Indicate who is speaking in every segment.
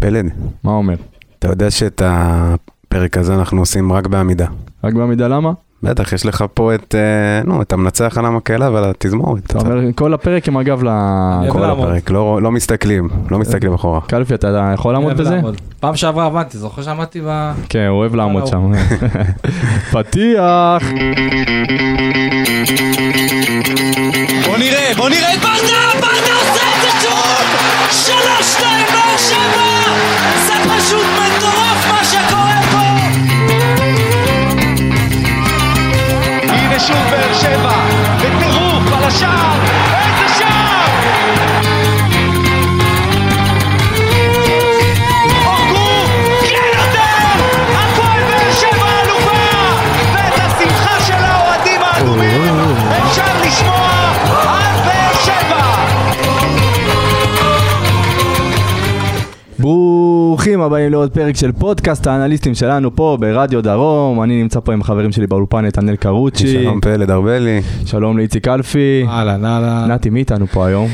Speaker 1: פלד,
Speaker 2: מה אומר?
Speaker 1: אתה יודע שאת הפרק הזה אנחנו עושים רק בעמידה.
Speaker 2: רק בעמידה למה?
Speaker 1: בטח, יש לך פה את, אה, נו, את המנצח על המקהלה ועל התזמורת.
Speaker 2: אתה אומר כל הפרק עם הגב ל...
Speaker 1: כל. הפרק, לא לא מסתכלים, לא מסתכלים אחורה.
Speaker 2: קלפי, אתה יכול לעמוד בזה?
Speaker 3: פעם שעברה עבדתי, זוכר שעמדתי ב...
Speaker 2: כן, הוא אוהב לעמוד. שם. פתיח!
Speaker 4: בוא נראה, בוא נראה את ברדה, שבע,
Speaker 5: בטירוף על השער,
Speaker 2: ברוכים הבאים לעוד פרק של פודקאסט האנליסטים שלנו פה ברדיו דרום. אני נמצא פה עם החברים שלי באולפן, נתנאל קרוצ'י.
Speaker 1: שלום פלד ארבלי.
Speaker 2: שלום לאיציק אלפי.
Speaker 3: אהלן, אהלן.
Speaker 2: נתי, מי איתנו פה היום?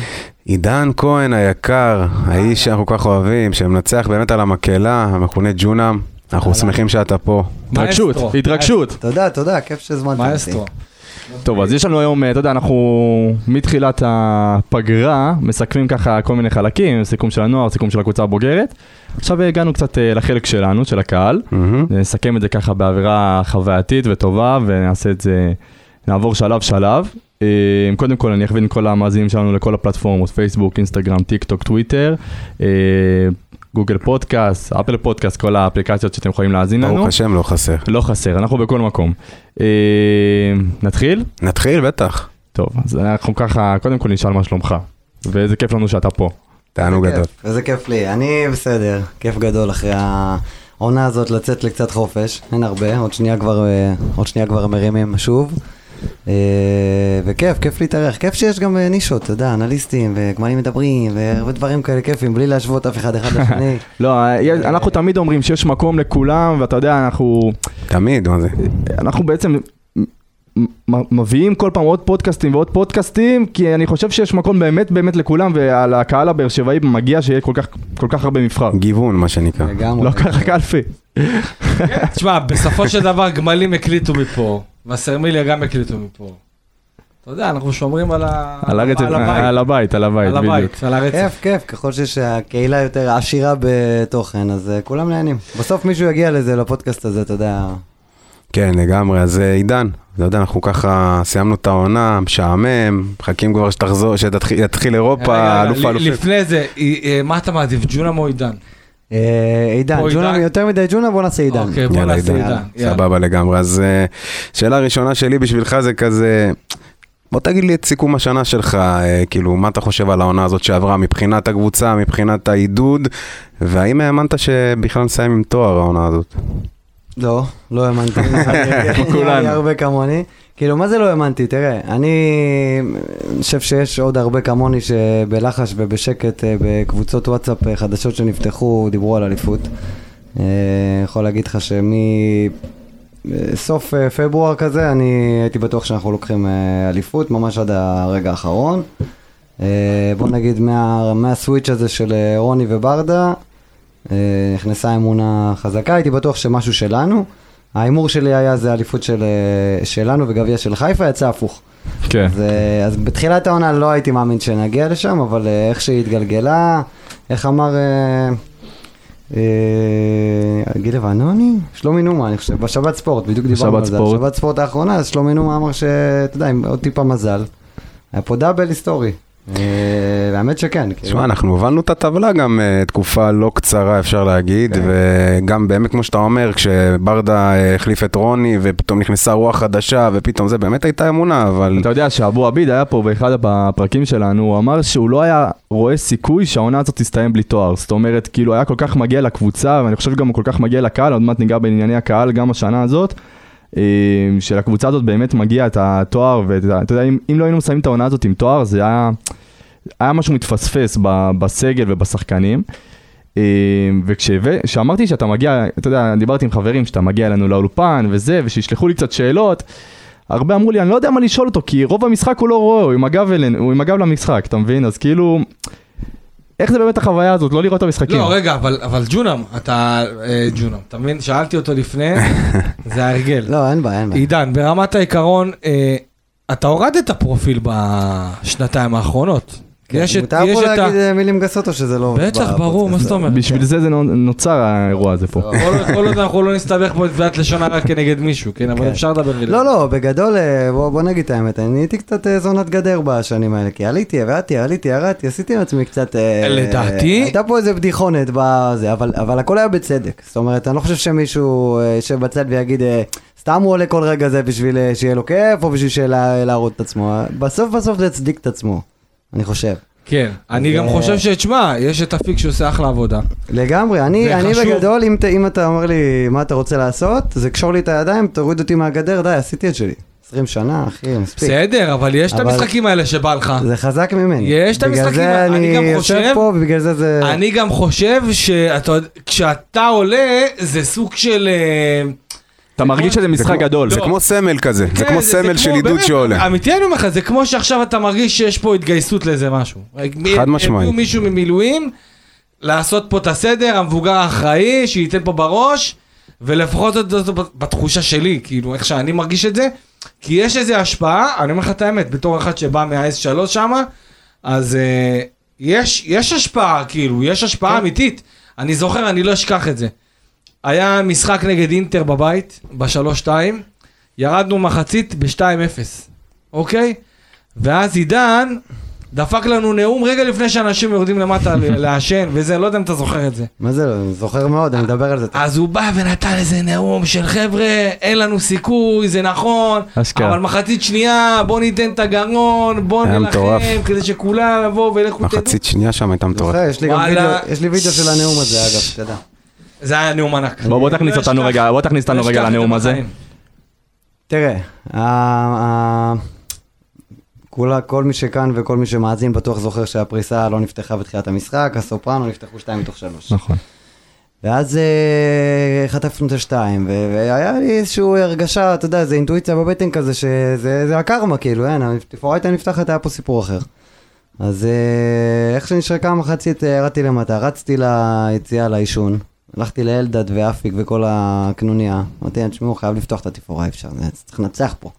Speaker 1: עידן כהן היקר, האיש שאנחנו כל כך אוהבים, שמנצח באמת על המקהלה, המכונה ג'ונם. אנחנו שמחים שאתה פה.
Speaker 2: התרגשות. התרגשות.
Speaker 6: תודה, תודה, כיף שהזמנתם אותי.
Speaker 2: טוב, אז יש לנו היום, אה, אתה יודע, אנחנו מתחילת הפגרה מסכמים ככה כל מיני חלקים, סיכום של הנוער, סיכום של הקבוצה הבוגרת. עכשיו הגענו קצת אה, לחלק שלנו, של הקהל. נסכם את זה ככה באווירה חווייתית וטובה, ונעשה את זה, נעבור שלב שלב. אה, קודם כל אני אכווין את כל המאזינים שלנו לכל הפלטפורמות, פייסבוק, אינסטגרם, טיק טוק, טוויטר, גוגל פודקאסט, אפל פודקאסט, כל האפליקציות שאתם יכולים להאזין לנו.
Speaker 1: ברוך השם, לא חסר.
Speaker 2: לא חסר, אנחנו בכל מקום. אה, נתחיל?
Speaker 1: נתחיל, בטח.
Speaker 2: טוב, אז אנחנו ככה, קודם כל נשאל מה שלומך. ואיזה כיף לנו שאתה פה.
Speaker 1: תענוג גדול.
Speaker 6: איזה כיף לי. אני בסדר, כיף גדול אחרי העונה הזאת לצאת לקצת חופש. אין הרבה, עוד שנייה כבר, אה, עוד שנייה כבר מרימים שוב. אה, וכיף, כיף להתארח. כיף שיש גם אה, נישות, אתה יודע, אנליסטים וגמלים מדברים והרבה דברים כאלה כיפים, בלי להשוות אף אחד אחד לשני.
Speaker 2: לא, אה, אנחנו תמיד אומרים שיש מקום לכולם, ואתה יודע, אנחנו,
Speaker 1: תמיד, מה זה?
Speaker 2: אנחנו בעצם מביאים כל פעם עוד פודקאסטים ועוד פודקאסטים, כי אני חושב שיש מקום באמת באמת לכולם, ועל הקהל הבאר שבעי מגיע שיהיה כל כך, כל כך הרבה מבחר.
Speaker 1: גיוון, מה שנקרא.
Speaker 6: לגמרי.
Speaker 2: לא ככה קלפי.
Speaker 3: תשמע, בסופו של דבר גמלים הקליטו מפה, וסרמיליה גם הקליטו מפה. אתה יודע, אנחנו שומרים על ה...
Speaker 2: על הרצף,
Speaker 3: על
Speaker 2: על
Speaker 3: הבית.
Speaker 2: הבית, על הבית,
Speaker 3: על
Speaker 2: בדיוק.
Speaker 3: הבית, על הרצף.
Speaker 6: כיף, כיף, ככל שהקהילה יותר עשירה בתוכן, אז אה, כולם נהנים. בסוף מישהו יגיע לזה, לפודקאסט הזה, אתה יודע.
Speaker 1: כן, לגמרי. אז אה, עידן, אתה יודע, אנחנו ככה סיימנו את העונה, משעמם, מחכים כבר שתחזור, שתתחיל אירופה, אלוף האלופים.
Speaker 3: לפני זה, אה, אה, מה אתה מעדיף, ג'ונם או עידן?
Speaker 6: אה, עידן, ג'ונה. יותר מדי ג'ונה, בוא נעשה עידן.
Speaker 3: אוקיי, בוא נעשה
Speaker 1: עידן. סבבה לגמרי. אז אה, שאלה ראשונה שלי בשבילך זה כזה, בוא תגיד לי את סיכום השנה שלך, אה, כאילו, מה אתה חושב על העונה הזאת שעברה מבחינת הקבוצה, מבחינת העידוד, והאם האמנת שבכלל נסיים עם תואר העונה הזאת?
Speaker 6: לא, לא האמנתי. נראה לי הרבה כמוני. כאילו, מה זה לא האמנתי? תראה, אני חושב שיש עוד הרבה כמוני שבלחש ובשקט אה, בקבוצות וואטסאפ אה, חדשות שנפתחו, דיברו על אליפות. אה, יכול להגיד לך שמסוף פברואר כזה, אני הייתי בטוח שאנחנו לוקחים אליפות, ממש עד הרגע האחרון. בוא נגיד מה- מהסוויץ' הזה של רוני וברדה, נכנסה אמונה חזקה, הייתי בטוח שמשהו שלנו. ההימור שלי היה זה אליפות של, אה, שלנו וגביע של חיפה, יצא הפוך.
Speaker 2: כן.
Speaker 6: אז, אה, אז בתחילת העונה לא הייתי מאמין שנגיע לשם, אבל אה, איך שהיא התגלגלה, איך אמר אה, אה, גיל לבנוני? שלומי נומה, אני חושב, בשבת ספורט, בדיוק דיברנו על זה. בשבת ספורט האחרונה, אז שלומי נומה אמר שאתה יודע, עם עוד טיפה מזל. היה פה דאבל היסטורי. אה, והאמת שכן. כאילו.
Speaker 1: תשמע, אנחנו הובלנו את הטבלה גם אה, תקופה לא קצרה, אפשר להגיד,
Speaker 6: כן.
Speaker 1: וגם באמת, כמו שאתה אומר, כשברדה אה, החליף את רוני, ופתאום נכנסה רוח חדשה, ופתאום זה באמת הייתה אמונה, אבל...
Speaker 2: אתה יודע שאבו עביד היה פה באחד הפרקים שלנו, הוא אמר שהוא לא היה רואה סיכוי שהעונה הזאת תסתיים בלי תואר. זאת אומרת, כאילו היה כל כך מגיע לקבוצה, ואני חושב גם הוא כל כך מגיע לקהל, עוד מעט ניגע בענייני הקהל גם השנה הזאת, שלקבוצה הזאת באמת מגיע את התואר, ואתה יודע, אם, אם לא היינו מסיימים את העונה הזאת עם תואר, זה היה, היה משהו מתפספס ב- בסגל ובשחקנים. אה, וכשאמרתי שאתה מגיע, אתה יודע, דיברתי עם חברים שאתה מגיע אלינו לאולפן וזה, ושישלחו לי קצת שאלות, הרבה אמרו לי, אני לא יודע מה לשאול אותו, כי רוב המשחק הוא לא רואה, הוא עם הגב, אלינו, הוא עם הגב למשחק, אתה מבין? אז כאילו, איך זה באמת החוויה הזאת, לא לראות את המשחקים?
Speaker 3: לא, רגע, אבל, אבל ג'ונם, אתה, אה, ג'ונם, אתה מבין? שאלתי אותו לפני, זה ההרגל.
Speaker 6: לא, אין בעיה, אין בעיה.
Speaker 3: עידן, ברמת העיקרון, אה, אתה הורדת פרופיל בשנתיים האחרונות. יש את,
Speaker 6: מותר
Speaker 3: יש
Speaker 6: פה. להגיד אה, מילים גסות או שזה לא...
Speaker 3: בטח,
Speaker 6: בפודקאסט?
Speaker 3: ברור, מה זאת אומרת?
Speaker 2: בשביל זה זה נו- נוצר האירוע הזה פה.
Speaker 3: כל עוד- אנחנו לא נסתבך פה בתביעת לשון הרע כנגד מישהו, כן? אבל
Speaker 6: כן.
Speaker 3: אפשר לדבר מילים.
Speaker 6: לא, לא, בגדול, אה, בוא, נגיד את האמת, אני הייתי קצת אה, זונת גדר בשנים האלה, כי עליתי, ירדתי, עליתי, ירדתי, עשיתי עם עצמי קצת...
Speaker 3: לדעתי-
Speaker 6: הייתה פה איזה בדיחונת בזה, אבל, אבל הכל היה בצדק. זאת אומרת, אני לא חושב שמישהו יושב בצד ויגיד, סתם הוא עולה כל רגע זה בשביל שיהיה לו כיף, או בשביל שיהיה להראות את עצמו. בסוף בסוף זה יצדיק את עצמו, אני חושב.
Speaker 3: כן, אני
Speaker 6: זה-
Speaker 3: גם חושב שתשמע, יש את אפיק שעושה אחלה עבודה.
Speaker 6: לגמרי, אני, אני בגדול, אם, אם אתה אומר לי מה אתה רוצה לעשות, זה קשור לי את הידיים, תוריד אותי מהגדר, די, עשיתי את שלי. 20 שנה, אחי, מספיק.
Speaker 3: בסדר, אבל יש את
Speaker 6: אבל-
Speaker 3: המשחקים האלה שבא לך.
Speaker 6: זה חזק ממני.
Speaker 3: יש את המשחקים,
Speaker 6: בגלל זה
Speaker 3: אני גם
Speaker 6: אני
Speaker 3: חושב-
Speaker 6: יושב פה, ובגלל זה זה...
Speaker 3: אני גם חושב שכשאתה עולה, זה סוג של... אה,
Speaker 2: אתה מרגיש שזה משחק גדול.
Speaker 1: זה כמו סמל כזה, זה
Speaker 3: כן,
Speaker 1: כמו סמל של עידוד שעולה.
Speaker 3: אמיתי אני אומר לך, זה כמו שעכשיו אתה מרגיש שיש פה התגייסות לאיזה משהו.
Speaker 1: חד משמעית.
Speaker 3: הביאו מישהו ממילואים, לעשות פה את הסדר, המבוגר האחראי, שייתן פה בראש, ולפחות זאת בתחושה שלי, כאילו, איך שאני מרגיש את זה, כי יש איזו השפעה, אני אומר לך את האמת, בתור אחד שבא מה-S3 שמה, אז אה, יש, יש השפעה, כאילו, יש השפעה אמיתית. אני זוכר, אני לא אשכח את זה. היה משחק נגד אינטר בבית, ב-3-2, ירדנו מחצית ב-2-0, אוקיי? ואז עידן דפק לנו נאום רגע לפני שאנשים יורדים למטה לעשן וזה, לא יודע אם אתה זוכר את זה.
Speaker 6: מה זה, אני זוכר מאוד, אני מדבר על זה.
Speaker 3: אז הוא בא ונתן איזה נאום של חבר'ה, אין לנו סיכוי, זה נכון,
Speaker 2: אשכרה.
Speaker 3: אבל מחצית שנייה, בוא ניתן את הגרון, בוא נלחם,
Speaker 1: מטורף.
Speaker 3: כדי שכולם יבואו ולכו תדעו.
Speaker 1: מחצית שנייה שם הייתה מטורפת.
Speaker 6: זוכר, יש לי. וידאו, של הנאום הזה, אגב, שתדע.
Speaker 3: זה היה נאום ענק.
Speaker 2: בוא בוא תכניס אותנו. רגע, בוא תכניס אותנו רגע לנאום הזה.
Speaker 6: תראה, כולה, כל מי שכאן וכל מי שמאזין בטוח זוכר שהפריסה לא נפתחה בתחילת המשחק, הסופרנו נפתחו שתיים מתוך שלוש.
Speaker 2: נכון.
Speaker 6: ואז אה, חטפנו את השתיים, ו- והיה לי איזושהי הרגשה, אתה יודע, זה אינטואיציה בבטן כזה, שזה זה הקרמה, כאילו, אין, התפאורה הייתה נפתחת, היה פה סיפור אחר. אז אה, איך שנשרקה המחצית, אה, ירדתי למטה, רצתי ליציאה לעישון, הלכתי לאלדד ואפיק וכל הקנוניה, אמרתי להם, תשמעו, חייב לפתוח את התפאורה, אי אפשר, צריך לנצח פה.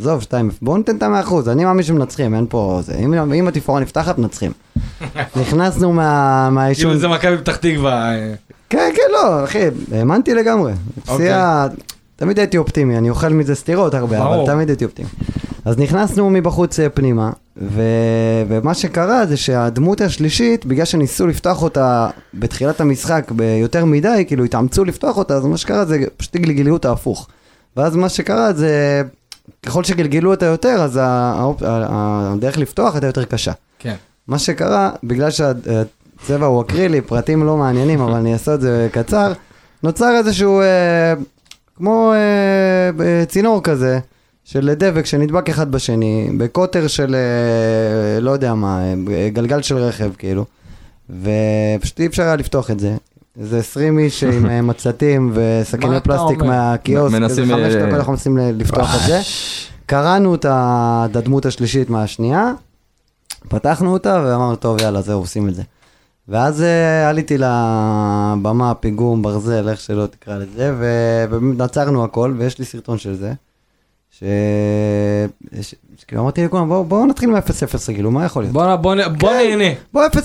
Speaker 6: עזוב, שתיים, בואו ניתן את המאה אחוז, אני מאמין שמנצחים, אין פה זה, אם, אם התפאורה נפתחת, מנצחים. נכנסנו מה- מהעישון,
Speaker 3: כאילו זה מכבי פתח תקווה. אה,
Speaker 6: כן, כן, לא, אחי, האמנתי לגמרי. פסיעה, תמיד הייתי אופטימי, אני אוכל מזה סטירות הרבה. אבל תמיד הייתי אופטימי. אז נכנסנו מבחוץ אה, פנימה, ו... ומה שקרה זה שהדמות השלישית, בגלל שניסו לפתוח אותה בתחילת המשחק ביותר מדי, כאילו התאמצו לפתוח אותה, אז מה שקרה זה פשוט גלגלו אותה הפוך. ואז מה שקרה זה, ככל שגלגלו אותה יותר, אז ה- האופ- ה- הדרך לפתוח הייתה יותר קשה.
Speaker 3: כן.
Speaker 6: מה שקרה, בגלל שהצבע הוא אקרילי, פרטים לא מעניינים, אבל אני אעשה את זה קצר, נוצר איזשהו, אה, כמו אה, אה, צינור כזה, של דבק שנדבק אחד בשני, בקוטר של, אה, לא יודע מה, גלגל של רכב, כאילו, ופשוט אי אפשר היה לפתוח את זה. איזה 20 איש עם אה, מצתים וסכיני פלסטיק? מהקיוסק, איזה חמש
Speaker 2: אה,
Speaker 6: דקות אנחנו מנסים ל- לפתוח את זה. קראנו את הדמות השלישית מהשנייה, פתחנו אותה ואמרנו, טוב, יאללה, זהו, עושים את זה. ואז עליתי לבמה, פיגום, ברזל, איך שלא תקרא לזה, ונצרנו הכל, ויש לי סרטון של זה. ש... ש... כאילו אמרתי לכולם, בואו בוא נתחיל מ-0-0, כאילו, מה יכול להיות?
Speaker 3: בוא נ- בוא בוא נהנה.
Speaker 6: בוא 0-0,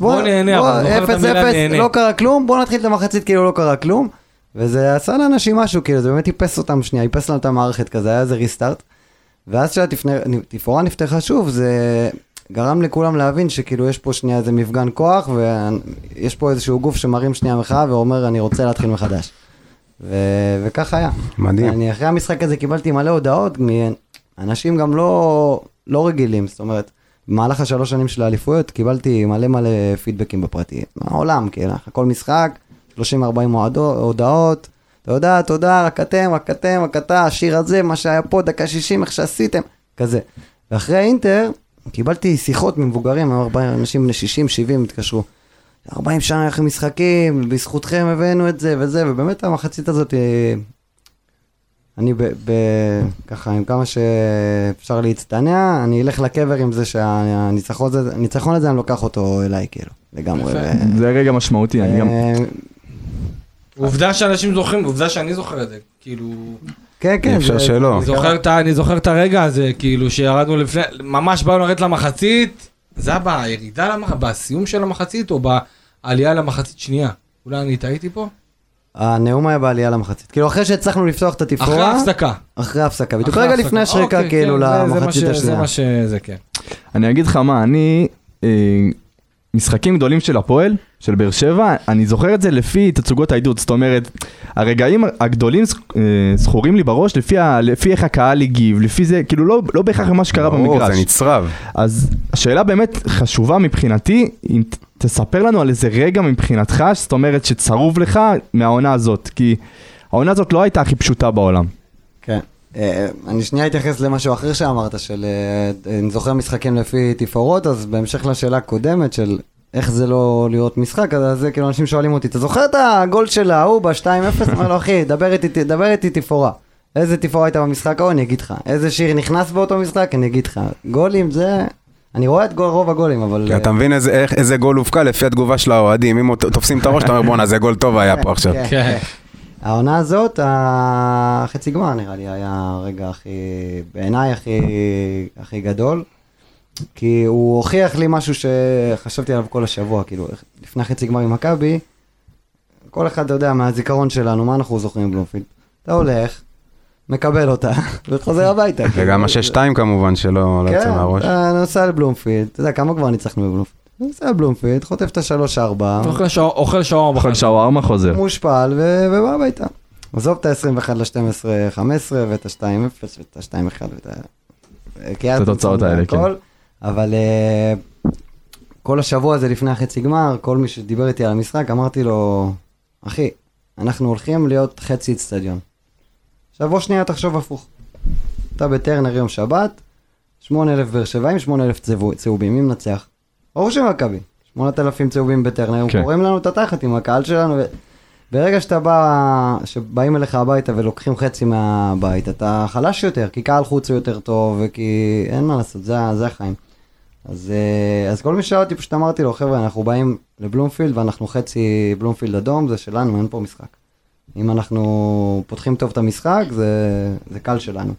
Speaker 3: בוא נהנה, אבל זוכר את המילה נהנה.
Speaker 6: לא קרה כלום, בוא נתחיל את המחצית כאילו לא קרה כלום. וזה עשה לאנשים משהו, כאילו, זה באמת איפס אותם שנייה, איפס לנו את המערכת כזה, היה איזה ריסטארט. ואז כשהתפאורה נפתחה שוב, זה גרם לכולם להבין שכאילו יש פה שנייה איזה מפגן כוח, ויש פה איזשהו גוף שמרים שנייה מחאה ואומר, אני רוצה להתחיל מחדש. ו... וכך היה.
Speaker 1: מדהים.
Speaker 6: אני אחרי המשחק הזה קיבלתי מלא הודעות מאנשים גם לא, לא רגילים, זאת אומרת, במהלך השלוש שנים של האליפויות קיבלתי מלא מלא פידבקים בפרטי, מהעולם, כאילו, כל משחק, 30-40 הודעות, תודה, תודה, רק אתם, רק אתם, רק אתה, השיר הזה, מה שהיה פה, דקה 60, איך שעשיתם, כזה. ואחרי האינטר, קיבלתי שיחות ממבוגרים, הרבה אנשים בני 60, 70 התקשרו. 40 שנה אחרי משחקים, בזכותכם הבאנו את זה וזה, ובאמת המחצית הזאת, אה, אני ב, ב, ככה, עם כמה שאפשר להצטנע, אני אלך לקבר עם זה שהניצחון הזה, אני לוקח אותו אליי, כאילו, לגמרי. ו-
Speaker 2: זה רגע משמעותי, אני גם...
Speaker 6: אה,
Speaker 3: עובדה שאנשים זוכרים, עובדה שאני זוכר את זה, כאילו...
Speaker 6: כן, כן.
Speaker 1: אי אפשר שלא.
Speaker 3: אני זוכר את ה- אני זוכר את הרגע הזה, כאילו, שירדנו לפני, ממש באנו לרדת למחצית, זה היה בירידה למחצית, בסיום של המחצית, או בעלייה למחצית שנייה? אולי אני טעיתי פה?
Speaker 6: הנאום היה בעלייה למחצית. כאילו, אחרי שהצלחנו לפתוח את
Speaker 3: אחרי
Speaker 6: התפאורה,
Speaker 3: ההפסקה.
Speaker 6: אחרי ההפסקה. בדיוק
Speaker 3: אחרי
Speaker 6: רגע. לפני השריקה,
Speaker 3: אוקיי,
Speaker 6: כאילו,
Speaker 3: כן, זה- זה מה
Speaker 6: למחצית
Speaker 3: ש-
Speaker 6: השנייה.
Speaker 3: זה מה שזה, כן.
Speaker 2: אני אגיד לך מה, אני... אה, משחקים גדולים של הפועל, של באר שבע, אני זוכר את זה לפי תצוגות העידוד, זאת אומרת, הרגעים הגדולים אה, זכורים לי בראש לפי, ה, לפי איך הקהל הגיב, לפי זה, כאילו לא, לא בהכרח מה שקרה
Speaker 1: ברור,
Speaker 2: במגרש.
Speaker 1: זה נצרב.
Speaker 2: אז השאלה באמת חשובה מבחינתי, אם תספר לנו על איזה רגע מבחינתך, זאת אומרת שצרוב לך מהעונה הזאת, כי העונה הזאת לא הייתה הכי פשוטה בעולם.
Speaker 6: כן. אה, אני שנייה אתייחס למשהו אחר שאמרת, של אה, אני זוכר משחקים לפי תפאורות, אז בהמשך לשאלה הקודמת של איך זה לא לראות משחק, אז זה כאילו אנשים שואלים אותי, אתה זוכר את הגול של ההוא ב-2-0? אומר לו, אחי, דבר איתי, דבר איתי תפאורה. איזה תפאורה הייתה במשחק ההוא, אני אגיד לך. איזה שיר נכנס באותו משחק, אני אגיד לך. גולים זה... אני רואה את גול, רוב הגולים, אבל...
Speaker 1: אתה מבין איזה- איך- איזה גול הובקע לפי התגובה של האוהדים. אם תופסים את הראש, אתה אומר בואנה, זה גול טוב היה פה עכשיו.
Speaker 6: כן,
Speaker 3: כן.
Speaker 6: העונה הזאת, החצי גמר נראה לי היה הרגע הכי, בעיניי הכי, הכי גדול, כי הוא הוכיח לי משהו שחשבתי עליו כל השבוע, כאילו, לפני החצי גמר עם מכבי, כל אחד, אתה יודע, מהזיכרון שלנו, מה אנחנו זוכרים בבלומפילד? אתה הולך, מקבל אותה, וחוזר הביתה.
Speaker 1: וגם
Speaker 6: כאילו,
Speaker 1: השש-שתיים כמובן, שלא לא יוצא
Speaker 6: כן,
Speaker 1: מהראש.
Speaker 6: אתה נוסע לבלומפילד, אתה יודע, כמה כבר ניצחנו בבלומפילד? נוסע לבלומפילד, חוטף את השלוש-ארבע,
Speaker 3: אוכל שווארמה.
Speaker 2: אוכל שווארמה חוזר.
Speaker 6: מושפל ובא הביתה. עזוב את ה-21 ל-12, 15 ואת ה-2-0 ואת ה-2-1 ואת ה...
Speaker 2: את התוצאות האלה, כן.
Speaker 6: אבל אה, כל השבוע הזה לפני החצי גמר, כל מי שדיבר איתי על המשחק, אמרתי לו, אחי, אנחנו הולכים להיות חצי אצטדיון. עכשיו בוא שנייה תחשוב הפוך. אתה בטרנר יום שבת, 8,000 באר שבעים, 8,000 צבו- צהובים, מי מנצח? ברור שמכבי. 8,000 צהובים בטרנר,
Speaker 2: כן.
Speaker 6: קוראים לנו את התחת עם הקהל שלנו. ברגע שאתה בא, שבאים אליך הביתה ולוקחים חצי מהבית, אתה חלש יותר, כי קהל חוץ הוא יותר טוב, וכי אין מה לעשות, זה, זה החיים. אז, אה, אז כל מי ששאל אותי, פשוט אמרתי לו, חבר'ה, אנחנו באים לבלומפילד ואנחנו חצי בלומפילד אדום, זה שלנו, אין פה משחק. אם אנחנו פותחים טוב את המשחק, זה, זה קל שלנו.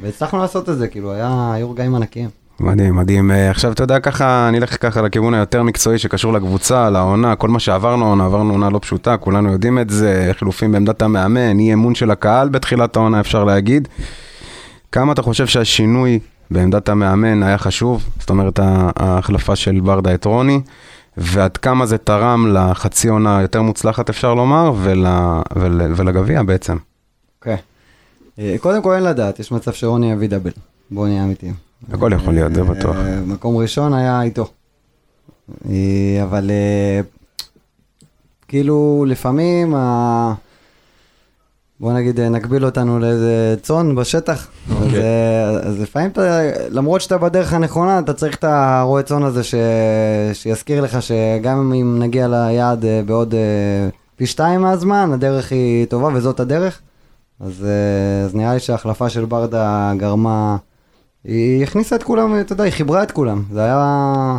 Speaker 6: והצלחנו לעשות את זה, כאילו, היה, היו רגעים ענקיים.
Speaker 1: מדהים, מדהים. אה, עכשיו, אתה יודע, ככה, אני אלך ככה לכיוון היותר מקצועי שקשור לקבוצה, לעונה, כל מה שעברנו, עונה, עברנו עונה לא פשוטה, כולנו יודעים את זה, חילופים בעמדת המאמן, אי אמון של הקהל בתחילת העונה, אפשר להגיד. כמה אתה חושב שהשינוי בעמדת המאמן היה חשוב? זאת אומרת, ההחלפה של ברדה את רוני, ועד כמה זה תרם לחצי עונה היותר מוצלחת, אפשר לומר, ול, ול, ולגביע בעצם.
Speaker 6: אוקיי. אה, קודם כל אין לדעת, יש מצב שרוני יביא דאבל. בואו נהיה אמיתיים.
Speaker 1: הכל יכול להיות, זה בטוח.
Speaker 6: אה, מקום ראשון היה איתו. אה, אבל כאילו לפעמים, ה- בוא נגיד אה, נגביל אותנו לאיזה צאן בשטח. אז, אה, אז לפעמים אתה, למרות שאתה בדרך הנכונה, אתה צריך את הרועה צאן הזה ש... שיזכיר לך שגם אם נגיע ליעד אה, בעוד אה, פי שתיים מהזמן, הדרך היא טובה וזאת הדרך. אז, אז נראה לי שההחלפה של ברדה גרמה... היא הכניסה את כולם, אתה יודע, היא חיברה את כולם. זה היה...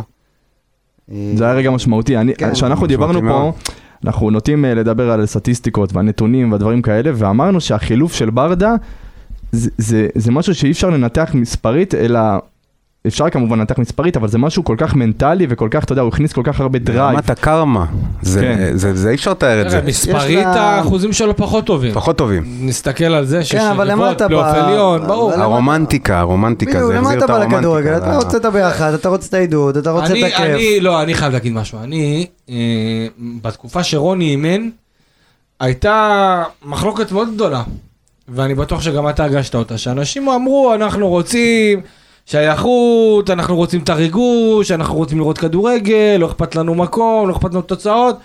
Speaker 2: זה היה רגע משמעותי. אני-
Speaker 6: כן,
Speaker 2: כשאנחנו
Speaker 1: משמעותי
Speaker 2: דיברנו פה,
Speaker 1: מאוד.
Speaker 2: אנחנו נוטים אה, לדבר על סטטיסטיקות והנתונים והדברים כאלה, ואמרנו שהחילוף של ברדה זה- זה זה משהו שאי אפשר לנתח מספרית, אלא אפשר כמובן לנתח מספרית, אבל זה משהו כל כך מנטלי וכל כך, אתה יודע, הוא הכניס כל כך הרבה drive.
Speaker 1: רמת הקרמה, זה
Speaker 2: כן.
Speaker 1: זה- זה אי אפשר לתאר את זה.
Speaker 3: מספרית האחוזים שלו פחות טובים.
Speaker 1: פחות טובים.
Speaker 3: נסתכל על זה שיש
Speaker 6: כן, אבל
Speaker 3: יריבות,
Speaker 6: למטה
Speaker 3: פלייאוף
Speaker 6: ב-
Speaker 3: עליון, ברור.
Speaker 6: אבל-
Speaker 1: הרומנטיקה, הרומנטיקה,
Speaker 6: בדיוק,
Speaker 1: זה
Speaker 6: למה
Speaker 1: החזיר
Speaker 6: אתה
Speaker 1: את
Speaker 6: בא לכדורגל?
Speaker 1: הרומנטיקה.
Speaker 6: אתה רוצה את הביחד, אתה רוצה את העידוד, אתה רוצה
Speaker 3: אני,
Speaker 6: את הכיף.
Speaker 3: אני, לא, אני חייב להגיד משהו. אני, אה, בתקופה שרוני אימן, הייתה מחלוקת מאוד גדולה, ואני בטוח שגם אתה הגשת אותה, שאנשים אמרו, אנחנו רוצים שייכות, אנחנו רוצים את הריגוש, אנחנו רוצים לראות כדורגל, לא אכפת לנו מקום, לא אכפת לנו תוצאות.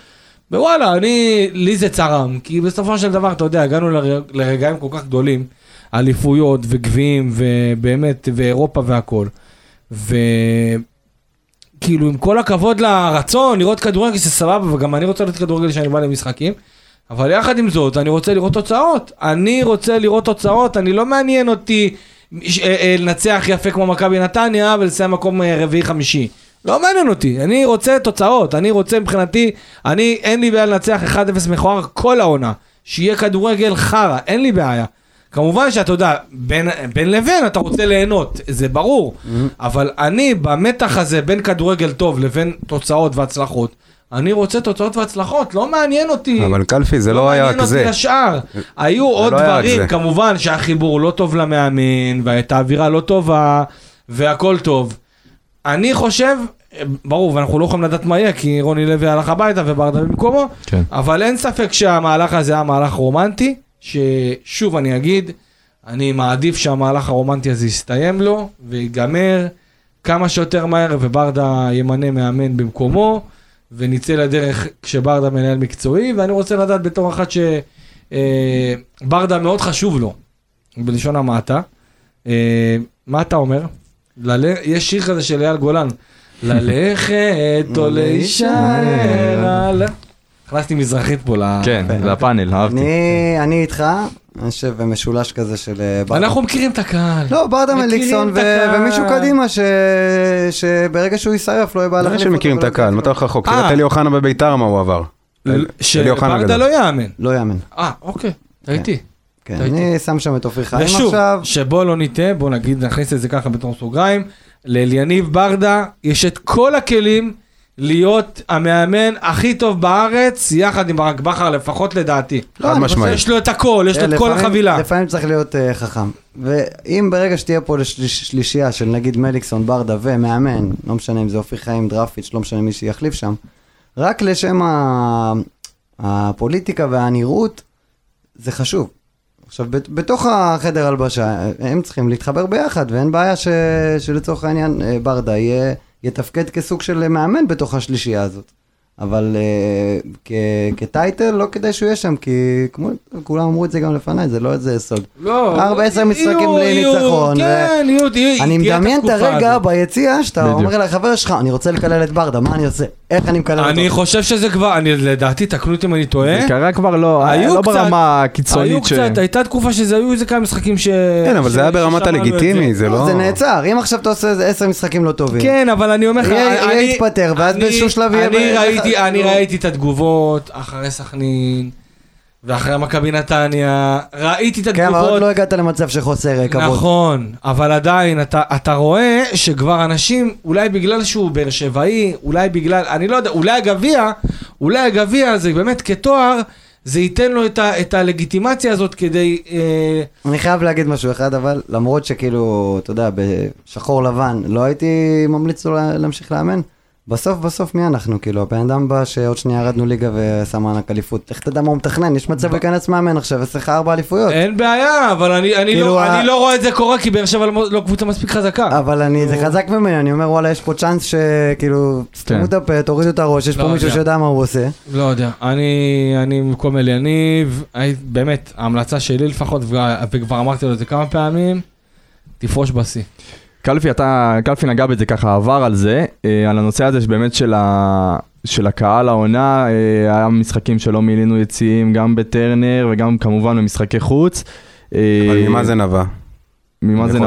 Speaker 3: ווואלה, אני, לי זה צרם, כי בסופו של דבר, אתה יודע, הגענו לר, לרגעים כל כך גדולים, אליפויות וגביעים, ובאמת, ואירופה והכל. ו... כאילו עם כל הכבוד לרצון לראות כדורגל זה סבבה וגם אני רוצה לראות כדורגל כשאני בא למשחקים אבל יחד עם זאת, אני רוצה לראות תוצאות. אני רוצה לראות תוצאות, אני לא מעניין אותי לנצח יפה כמו מכבי נתניה ולסיים מקום אה, רביעי-חמישי. לא מעניין אותי, אני רוצה תוצאות, אני רוצה מבחינתי, אני, אין לי בעיה לנצח 1-0 מכוער כל העונה. שיהיה כדורגל חרא, אין לי בעיה. כמובן שאתה יודע, בין, בין לבין אתה רוצה ליהנות, זה ברור. אבל אני, במתח הזה בין כדורגל טוב לבין תוצאות והצלחות, אני רוצה תוצאות והצלחות, לא מעניין אותי.
Speaker 1: אבל קלפי זה לא היה רק
Speaker 3: מעניין
Speaker 1: זה.
Speaker 3: אותי השאר. היו עוד
Speaker 1: לא
Speaker 3: דברים,
Speaker 1: זה.
Speaker 3: כמובן שהחיבור לא טוב למאמן, והייתה אווירה לא טובה, והכל טוב. אני חושב, ברור, ואנחנו לא יכולים לדעת מה יהיה, כי רוני לוי הלך הביתה וברדה במקומו,
Speaker 2: כן.
Speaker 3: אבל אין ספק שהמהלך הזה היה מהלך רומנטי, ששוב אני אגיד, אני מעדיף שהמהלך הרומנטי הזה יסתיים לו, ויגמר כמה שיותר מהר, וברדה ימנה מאמן במקומו, ונצא לדרך כשברדה מנהל מקצועי, ואני רוצה לדעת בתור אחת שברדה מאוד חשוב לו, בלשון המעטה. אה, מה אתה אומר? לל... יש שיר כזה של אייל גולן, ללכת או להישאר על... הכנסתי מזרחית פה.
Speaker 2: כן, זה הפאנל, אהבתי.
Speaker 6: אני, אני איתך, אני חושב במשולש כזה של אה, ברדה.
Speaker 3: אנחנו מכירים את הקהל.
Speaker 6: לא, ברדה
Speaker 3: מכירים
Speaker 6: מליקסון
Speaker 3: את.
Speaker 6: ומישהו קדימה ש- שברגע שהוא יישרף לא יהיה בעיה
Speaker 1: לא
Speaker 6: להחליף
Speaker 1: שמכירים את
Speaker 6: אותו.
Speaker 1: הקהל, מה אתה הולך רחוק? תראה
Speaker 3: אה.
Speaker 1: את אלי אוחנה בביתר מה הוא עבר.
Speaker 3: שברדה. לא יאמן.
Speaker 6: לא יאמן.
Speaker 3: אה, אוקיי, טעיתי.
Speaker 6: כן. אני שם שם את אופיר חיים
Speaker 3: ושוב,
Speaker 6: עכשיו.
Speaker 3: שבוא לא נטעה, בוא נגיד, נכניס את זה ככה בתור סוגריים, לאליניב ברדה יש את כל הכלים להיות המאמן הכי טוב בארץ, יחד עם ברק בכר, לפחות לדעתי.
Speaker 1: חד משמעית.
Speaker 3: יש לו את הכל, יש לו את כל החבילה.
Speaker 6: לפעמים צריך להיות אה, חכם. ואם ברגע שתהיה פה לשליש- שלישייה של נגיד מליקסון, ברדה ומאמן, לא משנה אם זה אופיר חיים, דרפיץ', לא משנה מי שיחליף שם, רק לשם הפוליטיקה והנראות, זה חשוב. עכשיו, בת- בתוך החדר הלבשה, הם צריכים להתחבר ביחד, ואין בעיה ש, שלצורך העניין אה, ברדה יהיה, יתפקד כסוג של מאמן בתוך השלישייה הזאת. אבל uh, כ- כטייטל לא כדאי שהוא יהיה שם, כי כמו, כולם אמרו את זה גם לפניי, זה לא איזה סוד.
Speaker 3: לא,
Speaker 6: ארבע, עשר משחקים
Speaker 3: יהיו-
Speaker 6: בלי ניצחון,
Speaker 3: כן, יהיו, תהיה-
Speaker 6: אני
Speaker 3: תהיה
Speaker 6: מדמיין את
Speaker 3: התקופה
Speaker 6: הרגע. ביציע, שאתה. אומר לחבר שלך, אני רוצה לקלל את ברדה, מה אני עושה? איך אני מקלל אותו?
Speaker 3: אני חושב שזה כבר, אני לדעתי, תקנו אותי אם אני טועה.
Speaker 2: זה קרה כבר לא,
Speaker 3: היו
Speaker 2: לא
Speaker 3: קצת-
Speaker 2: ברמה
Speaker 3: היו
Speaker 2: הקיצונית ש...
Speaker 3: קצת, הייתה תקופה שזה היו איזה כמה משחקים ש...
Speaker 1: כן, אבל
Speaker 3: ש-
Speaker 1: זה היה ברמת הלגיטימי, זה לא...
Speaker 6: זה נעצר, אם עכשיו אתה עושה איזה עשר משחקים לא טובים.
Speaker 3: כן, אבל אני אומר לך,
Speaker 6: יהיה-
Speaker 3: אני-
Speaker 6: יתפטר, ואז
Speaker 3: אני-
Speaker 6: באיזשהו שלב יהיה
Speaker 3: אני
Speaker 6: לא.
Speaker 3: ראיתי את התגובות אחרי סכנין, ואחרי מכבי נתניה, ראיתי את
Speaker 6: כן, אבל עוד
Speaker 3: התגובות.
Speaker 6: לא הגעת למצב שחוסר כבוד.
Speaker 3: נכון, אבל עדיין, אתה, אתה רואה שכבר אנשים, אולי בגלל שהוא באר שבעי, אולי בגלל, אני לא יודע, אולי הגביע, אולי הגביע זה באמת כתואר, זה ייתן לו את, ה, את הלגיטימציה הזאת כדי... אה,
Speaker 6: אני חייב להגיד משהו אחד, אבל למרות שכאילו, אתה יודע, בשחור לבן, לא הייתי ממליץ לו לה- להמשיך לאמן. בסוף בסוף מי אנחנו? כאילו, הבן אדם בא שעוד שנייה ירדנו ליגה ושם מענק אליפות. לך תדע מה הוא מתכנן, יש מצב להיכנס מאמן עכשיו, יש לך ארבע אליפויות.
Speaker 3: אין בעיה, אבל אני, אני,
Speaker 6: כאילו
Speaker 3: לא,
Speaker 6: ה-
Speaker 3: אני לא רואה את זה קורה, כי באר שבע לא, לא קבוצה מספיק חזקה.
Speaker 6: אבל אני, זה. חזק ממני, אני אומר וואלה, יש פה צ'אנס שכאילו, תסתמו את הפה, תורידו את הראש, יש
Speaker 3: לא
Speaker 6: פה מישהו
Speaker 3: יודע.
Speaker 6: שיודע מה הוא עושה.
Speaker 3: לא יודע, אני, אני במקום אליניב, הי- באמת, ההמלצה שלי לפחות, וכבר אמרתי לו את זה כמה פעמים, תפרוש בשיא.
Speaker 2: קלפי, אתה, קלפי נגע בזה ככה, עבר על זה, אה, על הנושא הזה שבאמת של, ה, של הקהל העונה, אה, היה משחקים שלא מילינו יציאים, גם בטרנר וגם כמובן במשחקי חוץ. אה,
Speaker 1: אבל ממה זה נבע?
Speaker 2: ממה זה נבע?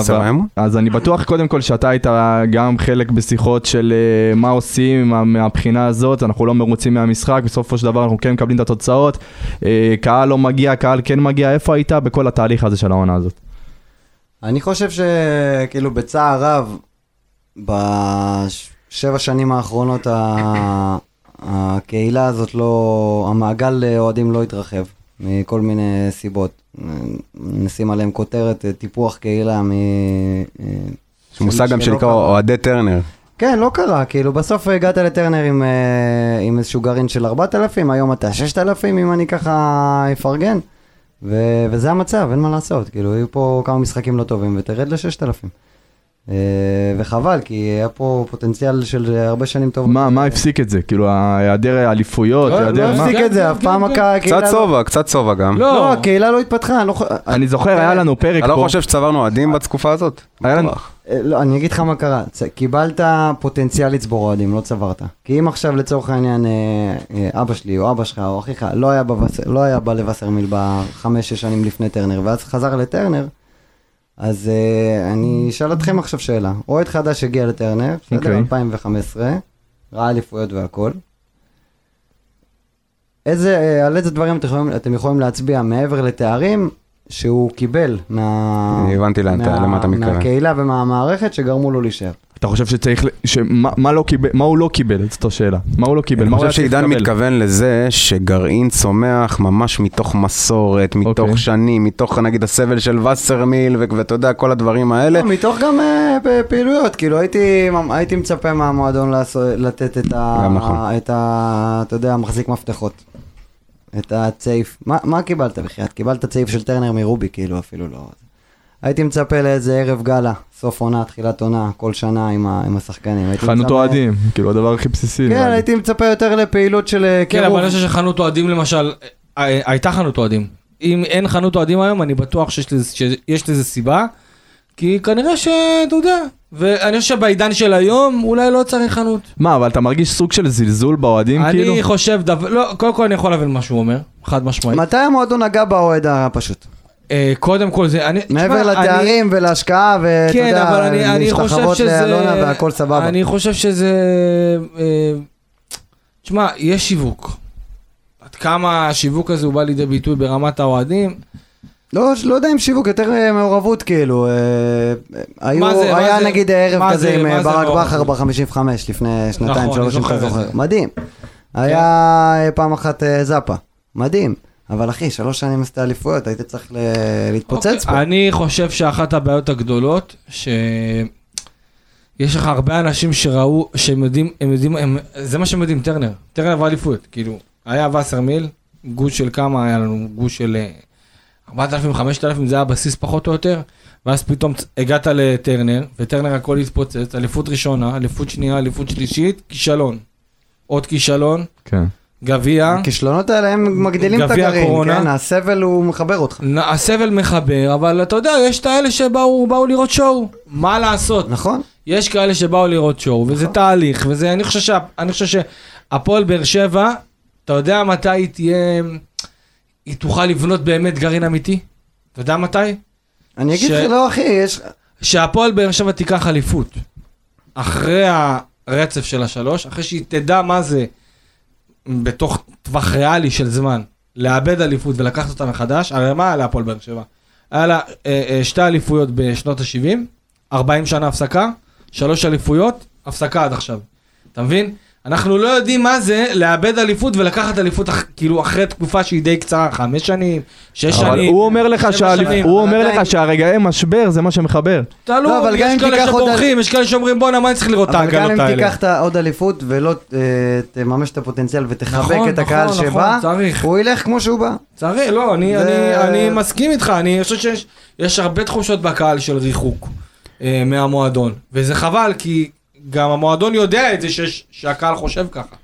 Speaker 2: אז אני בטוח קודם כל שאתה היית גם חלק בשיחות של מה עושים מה- מהבחינה הזאת, אנחנו לא מרוצים מהמשחק, בסופו של דבר אנחנו כן מקבלים את התוצאות, קהל לא מגיע, קהל כן מגיע, איפה היית בכל התהליך הזה של העונה הזאת?
Speaker 6: אני חושב שכאילו בצער רב, בשבע שנים האחרונות ה- הקהילה הזאת לא, המעגל אוהדים לא התרחב, מכל מיני סיבות. נשים עליהם כותרת טיפוח קהילה מ...
Speaker 1: יש מושג גם שנקרא. אוהדי טרנר.
Speaker 6: כן, לא קרה, כאילו בסוף הגעת לטרנר עם, אה, עם איזשהו גרעין של 4,000, היום אתה 6,000 אם אני ככה אפרגן, ו- וזה המצב, אין מה לעשות, כאילו היו פה כמה משחקים לא טובים ותרד ל-6,000. אה, וחבל, כי היה פה פוטנציאל של הרבה שנים טובות.
Speaker 2: מה, מה הפסיק את זה? כאילו, היעדר האליפויות,
Speaker 6: לא
Speaker 2: היעדר
Speaker 6: לא
Speaker 2: מה?
Speaker 6: הפסיק את זה, אף פעם הקהילה...
Speaker 1: קצת סובה, קצת סובה גם.
Speaker 3: לא.
Speaker 6: לא, הקהילה לא התפתחה, אני לא חושב...
Speaker 2: אני זוכר, היה לנו פרק
Speaker 1: אתה לא
Speaker 2: פה.
Speaker 1: חושב שצברנו אוהדים בתקופה הזאת?
Speaker 2: היה לנו-.
Speaker 6: אה, לא, אני אגיד לך מה קרה, קיבלת פוטנציאל לצבור אוהדים, לא צברת. כי אם עכשיו לצורך העניין אה, אה, אבא שלי או אבא שלך או אחיך לא היה, בא לווסרמיל בחמש-שש שנים לפני טרנר, ואז חזר לטרנר, אז אה, אני אשאל אתכם עכשיו שאלה. אוהד חדש הגיע לטרנר, בסדר?
Speaker 2: אוקיי.
Speaker 6: 2015, ראה אליפויות והכל. איזה, אה, על איזה דברים אתם יכולים, אתם יכולים להצביע מעבר לתארים שהוא קיבל מה...
Speaker 1: הבנתי לאן אתה- למה אתה מתכוון.
Speaker 6: מהקהילה ומהמערכת שגרמו לו להישאר.
Speaker 2: אתה חושב שצריך, שמה מה לא קיבל, מה הוא לא קיבל? זאת השאלה. מה הוא לא קיבל?
Speaker 1: אני חושב שעידן? מתכוון לזה שגרעין צומח ממש מתוך מסורת, מתוך
Speaker 2: אוקיי.
Speaker 1: שנים, מתוך נגיד הסבל של וסרמיל, ואתה יודע, כל הדברים האלה.
Speaker 6: לא, מתוך גם פ- פעילויות, כאילו הייתי, הייתי מצפה מהמועדון לעשות, לתת את ה...
Speaker 1: גם נכון.
Speaker 6: את ה... אתה יודע, מחזיק מפתחות. את הצעיף. מה, מה קיבלת בחייאת? קיבלת צעיף של טרנר מרובי, כאילו, אפילו לא. הייתי מצפה לאיזה ערב גאלה, סוף עונה, תחילת עונה, כל שנה עם, ה, עם השחקנים.
Speaker 2: חנות
Speaker 6: מצפה-
Speaker 2: אוהדים, כאילו הדבר הכי בסיסי.
Speaker 6: כן. הייתי מצפה יותר לפעילות של אה,
Speaker 3: כן,
Speaker 6: קירוב.
Speaker 3: אבל אני חושב שחנות אוהדים למשל, אה, הייתה חנות אוהדים. אם אין חנות אוהדים היום, אני בטוח שיש לזה- שיש לזה סיבה, כי כנראה שאתה יודע, ואני חושב שבעידן של היום, אולי לא צריך חנות.
Speaker 2: מה, אבל אתה מרגיש סוג של זלזול באוהדים כאילו?
Speaker 3: אני חושב, דבר- לא, קודם כל אני יכול להבין מה שהוא אומר, חד משמעית.
Speaker 6: מתי המועדון נגע באוהד הפשוט?
Speaker 3: אה, קודם כל זה, אני,
Speaker 6: מעבר
Speaker 3: תשמע, אני-
Speaker 6: לתארים ולהשקעה, ואתה
Speaker 3: כן,
Speaker 6: יודע,
Speaker 3: אבל אני, אני חושב
Speaker 6: להשתחוות
Speaker 3: שזה...
Speaker 6: לאלונה והכל סבבה.
Speaker 3: אני חושב שזה... אה, תשמע, יש שיווק. עד כמה השיווק הזה הוא בא לידי ביטוי ברמת האוהדים?
Speaker 6: לא, לא יודע אם שיווק, יותר אה, מעורבות כאילו. אה, היו,
Speaker 3: מה זה, מה
Speaker 6: היה
Speaker 3: זה-
Speaker 6: נגיד ערב
Speaker 3: מה
Speaker 6: כזה
Speaker 3: זה-
Speaker 6: עם
Speaker 3: מה זה
Speaker 6: ברק? בכר ב-55 לפני שנתיים,
Speaker 3: נכון,
Speaker 6: שלוש, אם אתה
Speaker 3: זוכר.
Speaker 6: מדהים. היה אה, פעם אחת אה, זאפה. מדהים. אבל אחי, שלוש שנים עשית אליפויות, היית צריך ל- להתפוצץ פה.
Speaker 3: אוקיי, אני חושב שאחת הבעיות הגדולות, שיש לך הרבה אנשים שראו, שהם יודעים, הם יודעים, הם, זה מה שהם יודעים, טרנר. טרנר ואליפות, כאילו. היה וסרמיל, גוש של כמה היה לנו? גוש של אה, 4,000, 5,000, זה היה הבסיס פחות או יותר. ואז פתאום הגעת לטרנר, וטרנר הכל התפוצץ, אליפות ראשונה, אליפות שנייה, אליפות שלישית, כישלון. עוד כישלון,
Speaker 2: כן.
Speaker 3: גביע.
Speaker 6: הכישלונות האלה הם מגדילים את הגרעין,
Speaker 3: הקורונה.
Speaker 6: כן? הסבל הוא מחבר אותך.
Speaker 3: הסבל מחבר, אבל אתה יודע, יש את האלה שבאו באו לראות שואו. מה לעשות?
Speaker 6: נכון?
Speaker 3: יש כאלה שבאו לראות שואו, וזה תהליך, וזה, אני חושב, שה, אני חושב שהפועל באר שבע, אתה יודע מתי היא תהיה, היא תוכל לבנות באמת גרעין אמיתי? אתה יודע מתי?
Speaker 6: אני אגיד לך, לא אחי, יש...
Speaker 3: שהפועל באר שבע תיקח אליפות. אחרי הרצף של השלוש, אחרי שהיא תדע מה זה בתוך טווח ריאלי של זמן, לאבד אליפות ולקחת אותה מחדש, הרי מה היה להפועל באר שבע? היה לה אה, אה, שתי אליפויות בשנות ה-70, 40 שנה הפסקה, שלוש אליפויות, הפסקה עד עכשיו. אתה מבין? אנחנו לא יודעים מה זה לאבד אליפות ולקחת אליפות אח, כאילו אחרי תקופה שהיא די קצרה, חמש שנים, שש
Speaker 2: אבל
Speaker 3: שנים.
Speaker 2: הוא אומר לך
Speaker 3: שבע
Speaker 2: שהאליפ-
Speaker 3: שנים,
Speaker 2: הוא
Speaker 6: אבל
Speaker 2: אומר
Speaker 6: עדיין-
Speaker 2: לך שהרגעי משבר זה מה שמחבר.
Speaker 3: תלוי,
Speaker 6: לא, אבל גם
Speaker 3: יש כאלה
Speaker 6: תיקח עוד
Speaker 3: שבורחים, יש כאלה שאומרים בואנה מה אני צריך לראות את
Speaker 6: אבל גם אם
Speaker 3: האלה.
Speaker 6: תיקח את עוד אליפות ולא אה, תממש את הפוטנציאל ותחבק
Speaker 3: נכון,
Speaker 6: את הקהל
Speaker 3: נכון,
Speaker 6: שבא,
Speaker 3: נכון, צריך.
Speaker 6: הוא ילך כמו שהוא בא.
Speaker 3: צריך, לא, אני,
Speaker 6: זה-
Speaker 3: אני, אני מסכים איתך, אני חושב שיש יש הרבה תחושות בקהל של ריחוק אה, מהמועדון, וזה חבל כי גם המועדון יודע את זה שיש, שהקהל חושב ככה,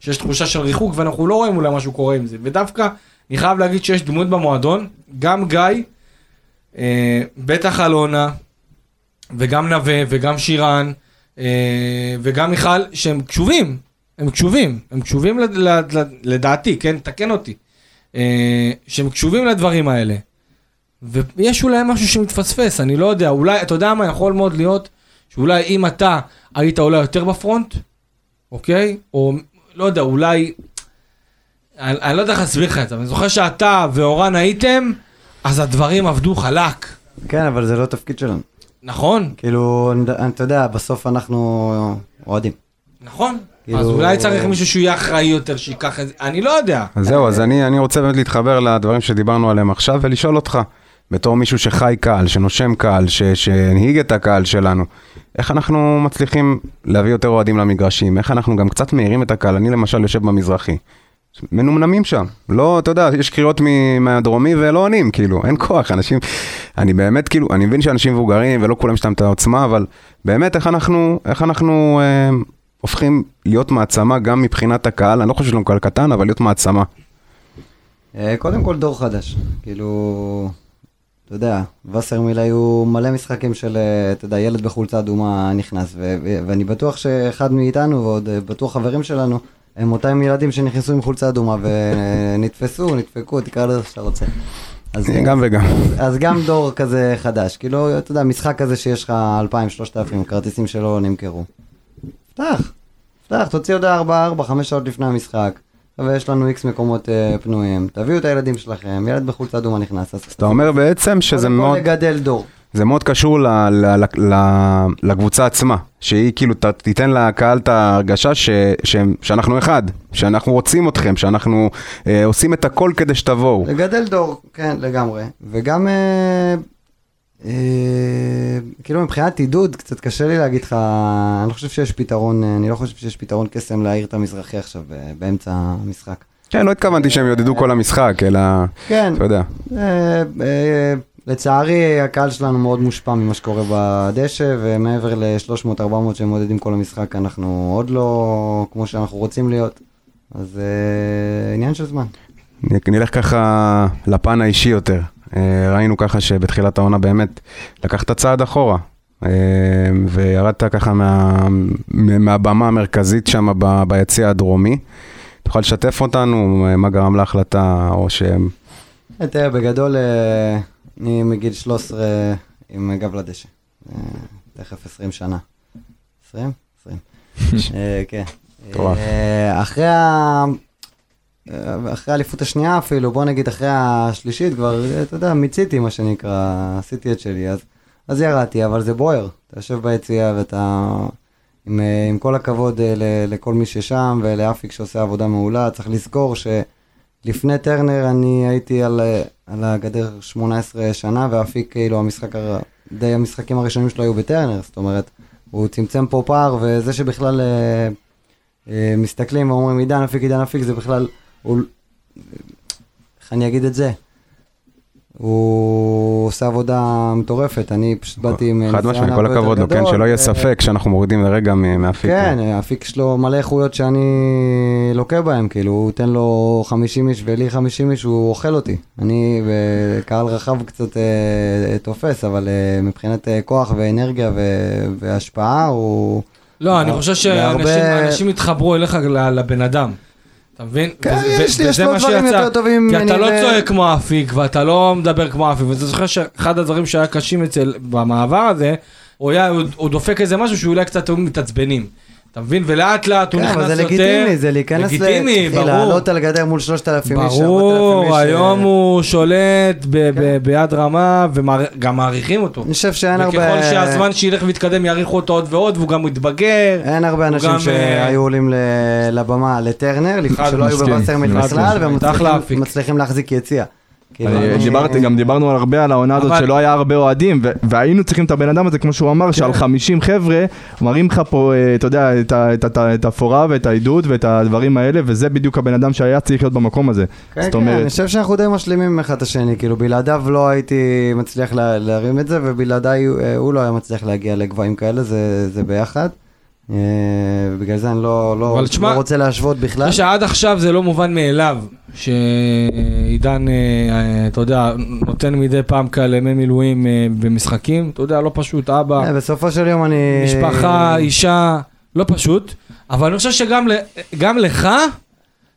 Speaker 3: שיש תחושה של ריחוק ואנחנו לא רואים אולי משהו קורה עם זה, ודווקא אני חייב להגיד שיש דמות במועדון, גם גיא, אה, בטח אלונה, וגם נווה וגם שירן, אה, וגם מיכל, שהם קשובים, הם קשובים, הם קשובים לד- לד- לד- לדעתי, כן, תקן אותי. אה, שהם קשובים לדברים האלה. ויש אולי משהו שמתפספס, אני לא יודע, אולי, אתה יודע מה, יכול מאוד להיות שאולי אם אתה היית אולי יותר בפרונט, אוקיי? או לא יודע, אולי, אני, אני לא יודע איך להסביר לך את זה, אבל אני זוכר שאתה ואורן הייתם, אז הדברים עבדו חלק,
Speaker 6: כן, אבל זה לא התפקיד שלנו.
Speaker 3: נכון?
Speaker 6: כאילו, אתה יודע, בסוף אנחנו אוהדים.
Speaker 3: נכון?
Speaker 6: כאילו-
Speaker 3: אז אולי צריך מישהו שהוא יהיה אחראי יותר, שייקח את זה, אני לא יודע.
Speaker 1: אז זהו, אז אני, אני רוצה באמת להתחבר לדברים שדיברנו עליהם עכשיו ולשאול אותך, בתור מישהו שחי קהל, שנושם קהל, שהנהיג את הקהל שלנו, איך אנחנו מצליחים להביא יותר אוהדים למגרשים? איך אנחנו גם קצת מאירים את הקהל? אני למשל יושב במזרחי. מנומנמים שם. לא, אתה יודע, יש קריאות מהדרומי ולא עונים, כאילו, אין כוח, אנשים... אני באמת, כאילו, אני מבין שאנשים מבוגרים ולא כולם יש להם את העוצמה, אבל באמת, איך אנחנו, איך אנחנו אה, הופכים להיות מעצמה גם מבחינת הקהל, אני לא חושב לנו קהל קטן, אבל להיות מעצמה.
Speaker 6: אה, קודם כל דור חדש, כאילו, אתה יודע, וסרמיל היו מלא משחקים של, אה, אתה יודע, ילד בחולצה אדומה נכנס, ו- ו- ואני בטוח שאחד מאיתנו, ועוד אה, בטוח חברים שלנו, הם אותם ילדים שנכנסו עם חולצה אדומה ונתפסו, נדפקו, תקרא לזה איך שאתה רוצה. אז,
Speaker 1: גם וגם.
Speaker 6: אז גם דור כזה חדש, כאילו, אתה יודע, משחק כזה שיש לך 2,000-3,000 כרטיסים שלא נמכרו. פתח, פתח, תוציא הודעה 4-4, 5 שעות לפני המשחק. ויש לנו איקס מקומות אה, פנויים, תביאו את הילדים שלכם, ילד בחולצה אדומה נכנס. אז
Speaker 1: אתה אומר בעצם שזה
Speaker 6: קודם כל
Speaker 1: מאוד...
Speaker 6: לגדל דור.
Speaker 1: זה מאוד קשור ל, ל, ל, ל, לקבוצה עצמה, שהיא כאילו ת, תיתן לקהל את ההרגשה ש, ש, שאנחנו אחד, שאנחנו רוצים אתכם, שאנחנו אה, עושים את הכל כדי שתבואו.
Speaker 6: לגדל דור, כן, לגמרי. וגם, אה, כאילו מבחינת עידוד, קצת קשה לי להגיד לך, אני לא חושב שיש פתרון, אה, אני לא חושב שיש פתרון קסם להעיר את המזרחי עכשיו, אה, באמצע המשחק.
Speaker 1: כן, לא התכוונתי שהם יעודדו כל המשחק, אלא,
Speaker 6: כן,
Speaker 1: אתה יודע.
Speaker 6: אה, אה, לצערי הקהל שלנו מאוד מושפע ממה שקורה בדשא, ומעבר ל-300-400 שהם מודדים כל המשחק, אנחנו עוד לא כמו שאנחנו רוצים להיות. אז אה, עניין של זמן.
Speaker 1: נלך ככה לפן האישי יותר. אה, ראינו ככה שבתחילת העונה באמת לקחת צעד אחורה. אה, וירדת ככה מה, מהבמה המרכזית שם ב- ביציע הדרומי. תוכל לשתף אותנו אה, מה גרם להחלטה, או שהם...
Speaker 6: תראה, בגדול, אני מגיל 13 עם גב לדשא. תכף 20 שנה. 20? 20. אה, כן. אחרי אחרי האליפות השנייה אפילו, בוא נגיד אחרי השלישית כבר, אה, אתה יודע, מיציתי מה שנקרא, עשיתי את שלי, אז, אז ירדתי, אבל זה בוער. אתה יושב ביציאה ואתה, עם, אה, עם כל הכבוד אה, ל- לכל מי ששם ולאפיק שעושה עבודה מעולה, צריך לזכור שלפני טרנר אני הייתי על, אה, על הגדר 18 שנה, ואפיק כאילו המשחק, הר- די המשחקים הראשונים שלו היו בטרנר, זאת אומרת, הוא צמצם פה פער, וזה שבכלל... אה, אה, מסתכלים ואומרים עידן אפיק, עידן אפיק, זה בכלל, הוא, איך אני אגיד את זה? הוא עושה עבודה מטורפת, אני פשוט באתי עם...
Speaker 1: חד משמעית, כל הכבוד לו, כן, שלא יהיה ספק שאנחנו מורידים לרגע מאפיק.
Speaker 6: כן, אפיק יש לו מלא איכויות שאני לוקה בהם, כאילו, הוא נותן לו 50 איש ולי 50 איש, הוא אוכל אותי. אני וקהל רחב קצת אה, תופס, אבל אה, מבחינת אה, כוח ואנרגיה ו- והשפעה, הוא...
Speaker 3: לא, אני חושב שאנשים יתחברו אליך לבן אדם. אתה מבין?
Speaker 6: כן, יש לי- יש לו דברים. יותר טובים
Speaker 3: כי אתה לא
Speaker 6: ו-
Speaker 3: צועק כמו אפיק, ואתה לא מדבר כמו אפיק, ואתה זוכר שאחד הדברים שהיה קשים אצל, במעבר הזה, הוא היה, הוא- הוא דופק איזה משהו שאולי קצת היו מתעצבנים. אתה מבין? ולאט לאט הוא
Speaker 6: כן,
Speaker 3: נכנס
Speaker 6: אבל
Speaker 3: יותר.
Speaker 6: זה לגיטימי, זה להיכנס,
Speaker 3: לגיטימי, ברור.
Speaker 6: לעלות על גדר מול 3,000 איש, 4,000 איש.
Speaker 3: ברור,
Speaker 6: אה,
Speaker 3: היום הוא שולט ב- ביד רמה, וגם מעריכים אותו.
Speaker 6: אני חושב שאין
Speaker 3: וככל
Speaker 6: הרבה...
Speaker 3: שהזמן שילך ויתקדם יעריכו אותו עוד ועוד, והוא גם מתבגר.
Speaker 6: אין הרבה אנשים
Speaker 3: אה,
Speaker 6: שהיו עולים לבמה לטרנר, לפני שלא היו בווסרמיל בכלל,
Speaker 2: מסכים.
Speaker 3: אחלה אפיק.
Speaker 6: והם מצליחים להחזיק יציע. כאילו,
Speaker 2: דיברתי, גם דיברנו הרבה על העונה הזאת שלא היה הרבה אוהדים, והיינו צריכים את הבן אדם הזה, כמו שהוא אמר, שעל 50 חבר'ה, מראים לך פה, אה, אתה יודע, את הפורה ואת העידוד ואת הדברים האלה, וזה בדיוק הבן אדם שהיה צריך להיות במקום הזה.
Speaker 6: כן,
Speaker 2: זאת
Speaker 6: כן,
Speaker 2: אומרת,
Speaker 6: אני חושב שאנחנו די משלימים אחד את השני, כאילו בלעדיו לא הייתי מצליח לה- להרים את זה, ובלעדיי אה, הוא לא היה מצליח להגיע לגבהים כאלה, זה זה ביחד. אה, בגלל זה אני לא לא-
Speaker 3: אבל תשמע,
Speaker 6: לא רוצה להשוות בכלל.
Speaker 3: אני חושב שעד עכשיו זה לא מובן מאליו, שעידן, אה, אה, אתה יודע, נותן מדי פעם כאלה ימי מילואים במשחקים, אתה יודע, לא פשוט, אבא,
Speaker 6: בסופו של יום אני...
Speaker 3: משפחה, אישה, לא פשוט, אבל אני חושב שגם לך,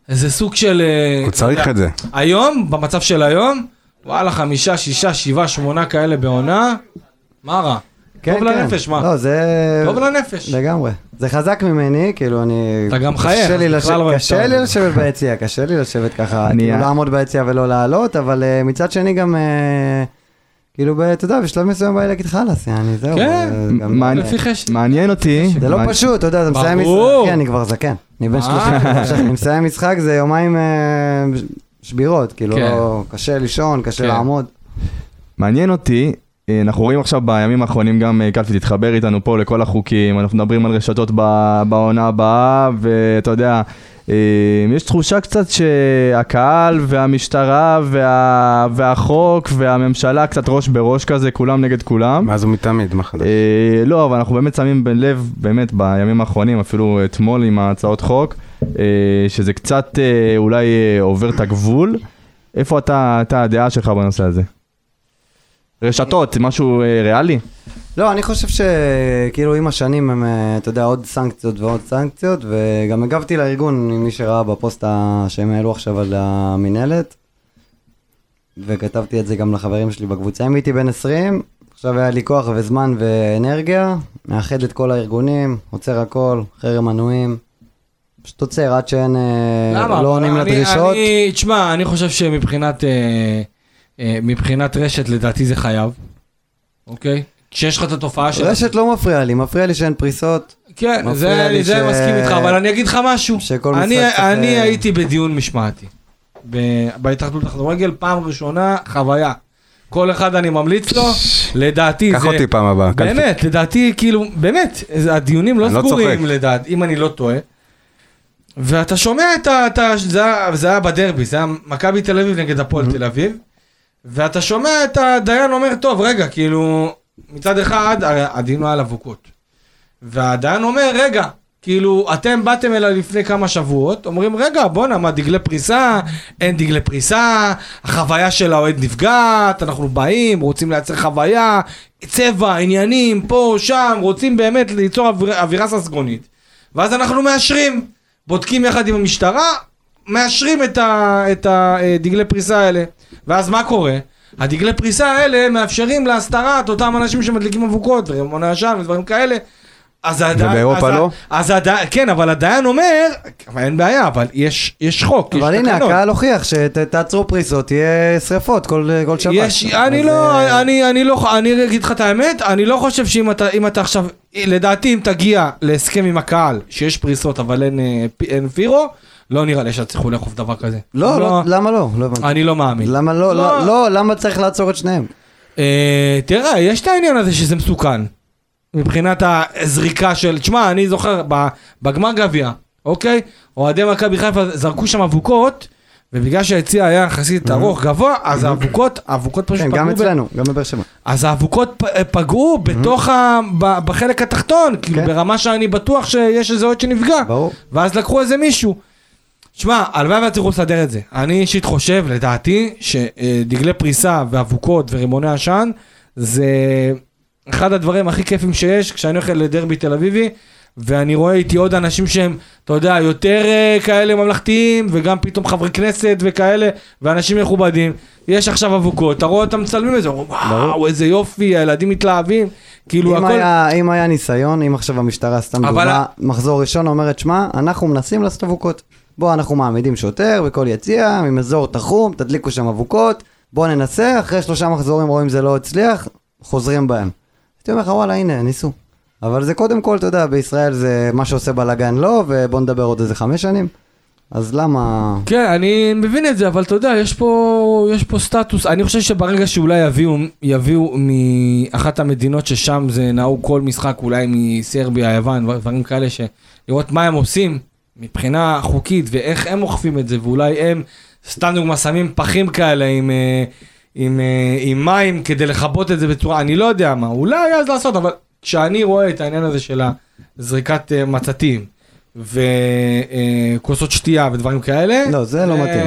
Speaker 3: זה סוג של...
Speaker 1: הוא צריך
Speaker 3: אתה
Speaker 1: את
Speaker 3: יודע,
Speaker 1: זה.
Speaker 3: היום, במצב של היום, וואלה, חמישה, שישה, שבעה, שמונה כאלה בעונה, מה רע?
Speaker 6: כן,
Speaker 3: טוב
Speaker 6: כן.
Speaker 3: לנפש, מה?
Speaker 6: לא, זה...
Speaker 3: טוב לנפש.
Speaker 6: לגמרי. זה חזק ממני, כאילו אני...
Speaker 3: אתה גם חייך, אז
Speaker 6: לש...
Speaker 3: בכלל לא אוהב
Speaker 6: קשה לי. לשבת ביציע, קשה לי לשבת ככה,
Speaker 2: אני-
Speaker 6: כאילו לעמוד ביציע ולא לעלות, אבל uh, מצד שני גם, uh, כאילו, אתה יודע, בשלב מסוים בא לי להגיד חלאס, יעני, זהו.
Speaker 3: כן,
Speaker 6: זה גם-
Speaker 2: מעניין-
Speaker 3: לפי חשק.
Speaker 2: מעניין אותי,
Speaker 6: זה לא פשוט, אתה יודע, אתה מסיים משחק,
Speaker 3: ברור.
Speaker 6: אחי, אני כבר זקן. אני בן
Speaker 3: אה.
Speaker 6: 30, אני מסיים משחק, זה יומיים אה, שבירות, כאילו,
Speaker 3: כן.
Speaker 6: לא- קשה לישון, קשה
Speaker 3: כן.
Speaker 6: לעמוד.
Speaker 2: מעניין אותי, אה, אנחנו רואים עכשיו בימים האחרונים גם אה, קלפי תתחבר איתנו פה לכל החוקים, אנחנו מדברים על רשתות בעונה הבאה, ואתה יודע, אה, יש תחושה קצת שהקהל והמשטרה וה... והחוק והממשלה קצת ראש בראש כזה, כולם נגד כולם.
Speaker 1: מאז ומתמיד, מה חדש?
Speaker 2: אה, לא, אבל אנחנו באמת שמים לב, באמת, בימים האחרונים, אפילו אתמול עם ההצעות חוק, אה, שזה קצת אה, אולי אה, עובר את הגבול. איפה אתה, אתה הדעה שלך בנושא הזה? רשתות, משהו אה, ריאלי?
Speaker 6: לא, אני חושב שכאילו עם השנים הם, אה, אתה יודע, עוד סנקציות ועוד סנקציות, וגם הגבתי לארגון, מי שראה בפוסט שהם העלו עכשיו על המינהלת, וכתבתי את זה גם לחברים שלי בקבוצה. אם הייתי בן 20, עכשיו היה לי כוח וזמן ואנרגיה, מאחד את כל הארגונים, עוצר הכל, חרם מנויים, פשוט עוצר עד שאין, אה,
Speaker 3: למה?
Speaker 6: לא עונים
Speaker 3: אני-
Speaker 6: לדרישות.
Speaker 3: אני, תשמע, אני חושב שמבחינת אה, מבחינת רשת, לדעתי זה חייב, אוקיי? כשיש לך את התופעה של...
Speaker 6: רשת לא מפריע לי, מפריע לי שאין פריסות.
Speaker 3: כן,
Speaker 6: מפריע
Speaker 3: זה
Speaker 6: לי
Speaker 3: אני זה
Speaker 6: ש-
Speaker 3: מסכים איתך, אבל אני אגיד לך משהו.
Speaker 6: שכל
Speaker 3: אני-
Speaker 6: משחק צריך,
Speaker 3: אני
Speaker 6: אה,
Speaker 3: הייתי בדיון משמעתי. ב- בהתאחדות לכדורגל, פעם ראשונה, חוויה. כל אחד אני ממליץ לו, לדעתי זה...
Speaker 1: קח אותי פעם הבאה. קלפי.
Speaker 3: באמת, לדעתי, כאילו, באמת, הדיונים לא
Speaker 1: לא
Speaker 3: סגורים. לדעתי, אם אני לא טועה. ואתה שומע את ה... את ה- זה היה- זה היה בדרבי, זה היה מכבי תל אביב נגד הפועל תל אביב, ואתה שומע את הדיין אומר, טוב, רגע, כאילו, מצד אחד, הרי הדיון הוא על אבוקות. והדיין אומר, רגע, כאילו, אתם באתם אליי לפני כמה שבועות, אומרים, רגע, בואנה, מה, דגלי פריסה, אין דגלי פריסה, החוויה של האוהד נפגעת, אנחנו באים, רוצים לייצר חוויה, צבע, עניינים, פה, שם, רוצים באמת ליצור אוויר, אווירה ססגונית. ואז אנחנו מאשרים, בודקים יחד עם המשטרה, מאשרים את, ה, את הדגלי פריסה האלה. ואז מה קורה? הדגלי פריסה האלה מאפשרים להסתרת אותם אנשים שמדליקים אבוקות ורימוני עשן ודברים כאלה. אז הדיין,
Speaker 1: ובאירופה
Speaker 3: אז
Speaker 1: לא?
Speaker 3: אז הדיין, כן, אבל הדיין אומר, אין בעיה, אבל יש, יש חוק,
Speaker 6: אבל
Speaker 3: יש
Speaker 6: הנה. הקהל הוכיח שתעצרו פריסות, יהיה שריפות כל כל שבת.
Speaker 3: יש, אני
Speaker 6: אז,
Speaker 3: לא,
Speaker 6: אה,
Speaker 3: אני, אני לא, אני אגיד לך את האמת, אני לא חושב שאם אתה, אם אתה עכשיו, לדעתי אם תגיע להסכם עם הקהל, שיש פריסות אבל אין, אה, אין פירו, לא נראה לי שתצליחו לאכוף דבר כזה.
Speaker 6: לא, לא, למה לא? לא הבנתי.
Speaker 3: אני לא מאמין.
Speaker 6: למה לא?
Speaker 3: לא.
Speaker 6: לא, לא, למה צריך לעצור את שניהם?
Speaker 3: אה, תראה, יש את העניין הזה שזה מסוכן. מבחינת הזריקה של, תשמע, אני זוכר, בגמר גביע, אוקיי? אוהדי מכבי חיפה זרקו שם אבוקות, ובגלל שהיציע היה יחסית ארוך גבוה, אז האבוקות, האבוקות פשוט
Speaker 6: כן,
Speaker 3: פגעו
Speaker 6: גם
Speaker 3: ב-
Speaker 6: אצלנו, גם בבאר שבע.
Speaker 3: אז האבוקות פגעו בתוך ה... בחלק התחתון, כאילו
Speaker 6: כן.
Speaker 3: ברמה שאני בטוח שיש איזה אוהד שנפגע.
Speaker 6: ברור.
Speaker 3: ואז לקחו איזה מישהו. שמע, הלוואי והצליחו לסדר את זה. אני אישית חושב, לדעתי, שדגלי פריסה ואבוקות ורימוני עשן, זה אחד הדברים הכי כיפים שיש כשאני הולך לדרבי תל אביבי, ואני רואה איתי עוד אנשים שהם, אתה יודע, יותר אה, כאלה ממלכתיים, וגם פתאום חברי כנסת וכאלה, ואנשים מכובדים. יש עכשיו אבוקות, אתה רואה אותם מצלמים את זה, אומרים, וואו, איזה יופי, הילדים מתלהבים. כאילו
Speaker 6: אם
Speaker 3: הכל...
Speaker 6: היה- אם היה ניסיון, אם עכשיו המשטרה, סתם
Speaker 3: אבל
Speaker 6: דוגמה, מחזור ראשון אומרת, שמע, אנחנו מנסים לעשות אבוקות. בוא, אנחנו מעמידים שוטר בכל יציע, עם אזור תחום, תדליקו שם אבוקות, בוא ננסה, אחרי שלושה מחזורים רואים זה לא הצליח, חוזרים בהם. הייתי אומר לך, וואלה, הנה, ניסו. אבל זה קודם כל, אתה יודע, בישראל זה מה שעושה בלאגן לא, ובוא נדבר עוד איזה חמש שנים. אז למה...
Speaker 3: כן, אני מבין את זה, אבל אתה יודע, יש פה, יש פה סטטוס. אני חושב שברגע שאולי יביאו, יביאו מאחת המדינות ששם זה נהוג כל משחק, אולי מסרביה, יוון, דברים כאלה, לראות מה הם עושים מבחינה חוקית ואיך הם אוכפים את זה, ואולי הם, סתם דוגמא, שמים פחים כאלה עם, אה, עם, אה, עם מים כדי לכבות את זה בצורה, אני לא יודע מה, אולי אז לעשות, אבל כשאני רואה את העניין הזה של הזריקת אה, מצתים, וכוסות שתייה ודברים כאלה.
Speaker 6: לא, זה לא מתאים.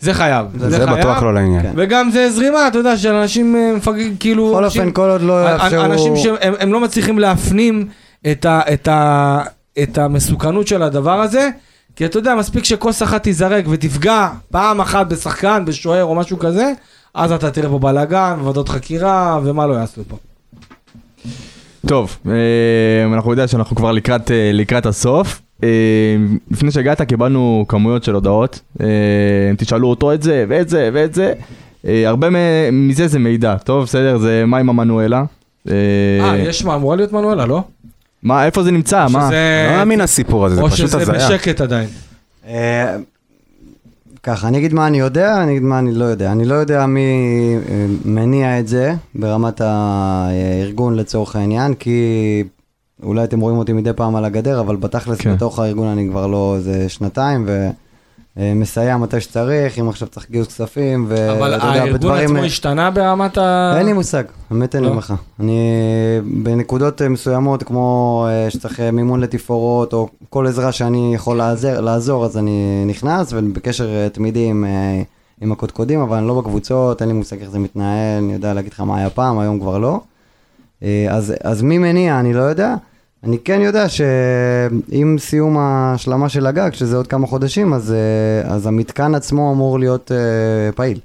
Speaker 3: זה חייב.
Speaker 1: זה בטוח לא לעניין.
Speaker 6: כן.
Speaker 3: וגם זה זרימה, אתה יודע, של אנשים אה, מפגרים, כאילו...
Speaker 6: בכל אופן, כל עוד לא יאפשרו...
Speaker 3: אנשים שהם הם לא מצליחים להפנים את, ה, את, ה, את המסוכנות של הדבר הזה, כי אתה יודע, מספיק שכוס אחת תיזרק ותפגע פעם אחת בשחקן, בשוער או משהו כזה, אז אתה תראה פה בלאגן, ועדות חקירה, ומה לא יעשו פה.
Speaker 2: טוב, אה, אנחנו יודעים שאנחנו כבר לקראת, אה, לקראת הסוף. אה, לפני שהגעת קיבלנו כמויות של הודעות, תשאלו אותו את זה ואת זה ואת זה. הרבה מזה זה מידע, טוב בסדר, זה מה עם המנואלה? אה,
Speaker 3: יש מה, אמורה להיות מנואלה, לא?
Speaker 2: מה, איפה זה נמצא? מה?
Speaker 3: שזה-
Speaker 1: לא מאמין הסיפור הזה, זה
Speaker 3: או
Speaker 1: פשוט
Speaker 3: שזה
Speaker 1: הזיה.
Speaker 3: בשקט עדיין.
Speaker 6: ככה, אני אגיד מה אני יודע, אני אגיד מה אני לא יודע. אני לא יודע מי אה, מניע את זה ברמת הארגון לצורך העניין, כי אולי אתם רואים אותי מדי פעם על הגדר, אבל בתכלס
Speaker 2: כן.
Speaker 6: בתוך הארגון אני כבר לא איזה שנתיים, ומסייע מתי שצריך, אם עכשיו צריך גיוס כספים, ואתה
Speaker 3: אבל הארגון. עצמו השתנה ברמת ה...
Speaker 6: אין לי מושג, באמת אין לי
Speaker 3: לא?
Speaker 6: לך. אני בנקודות אה, מסוימות, כמו אה, שצריך אה, מימון לתפאורות, או כל עזרה שאני יכול לעזר, לעזור, אז אני נכנס, ובקשר אה, תמידי עם, אה, עם הקודקודים, אבל אני לא בקבוצות, אין לי מושג איך זה מתנהל, אני יודע להגיד לך מה היה פעם, היום כבר לא. אה, אז, אז מי מניע, אני לא יודע. אני כן יודע שעם סיום ההשלמה של הגג, שזה עוד כמה חודשים, אז, אה, אז המתקן עצמו אמור להיות אה, פעיל.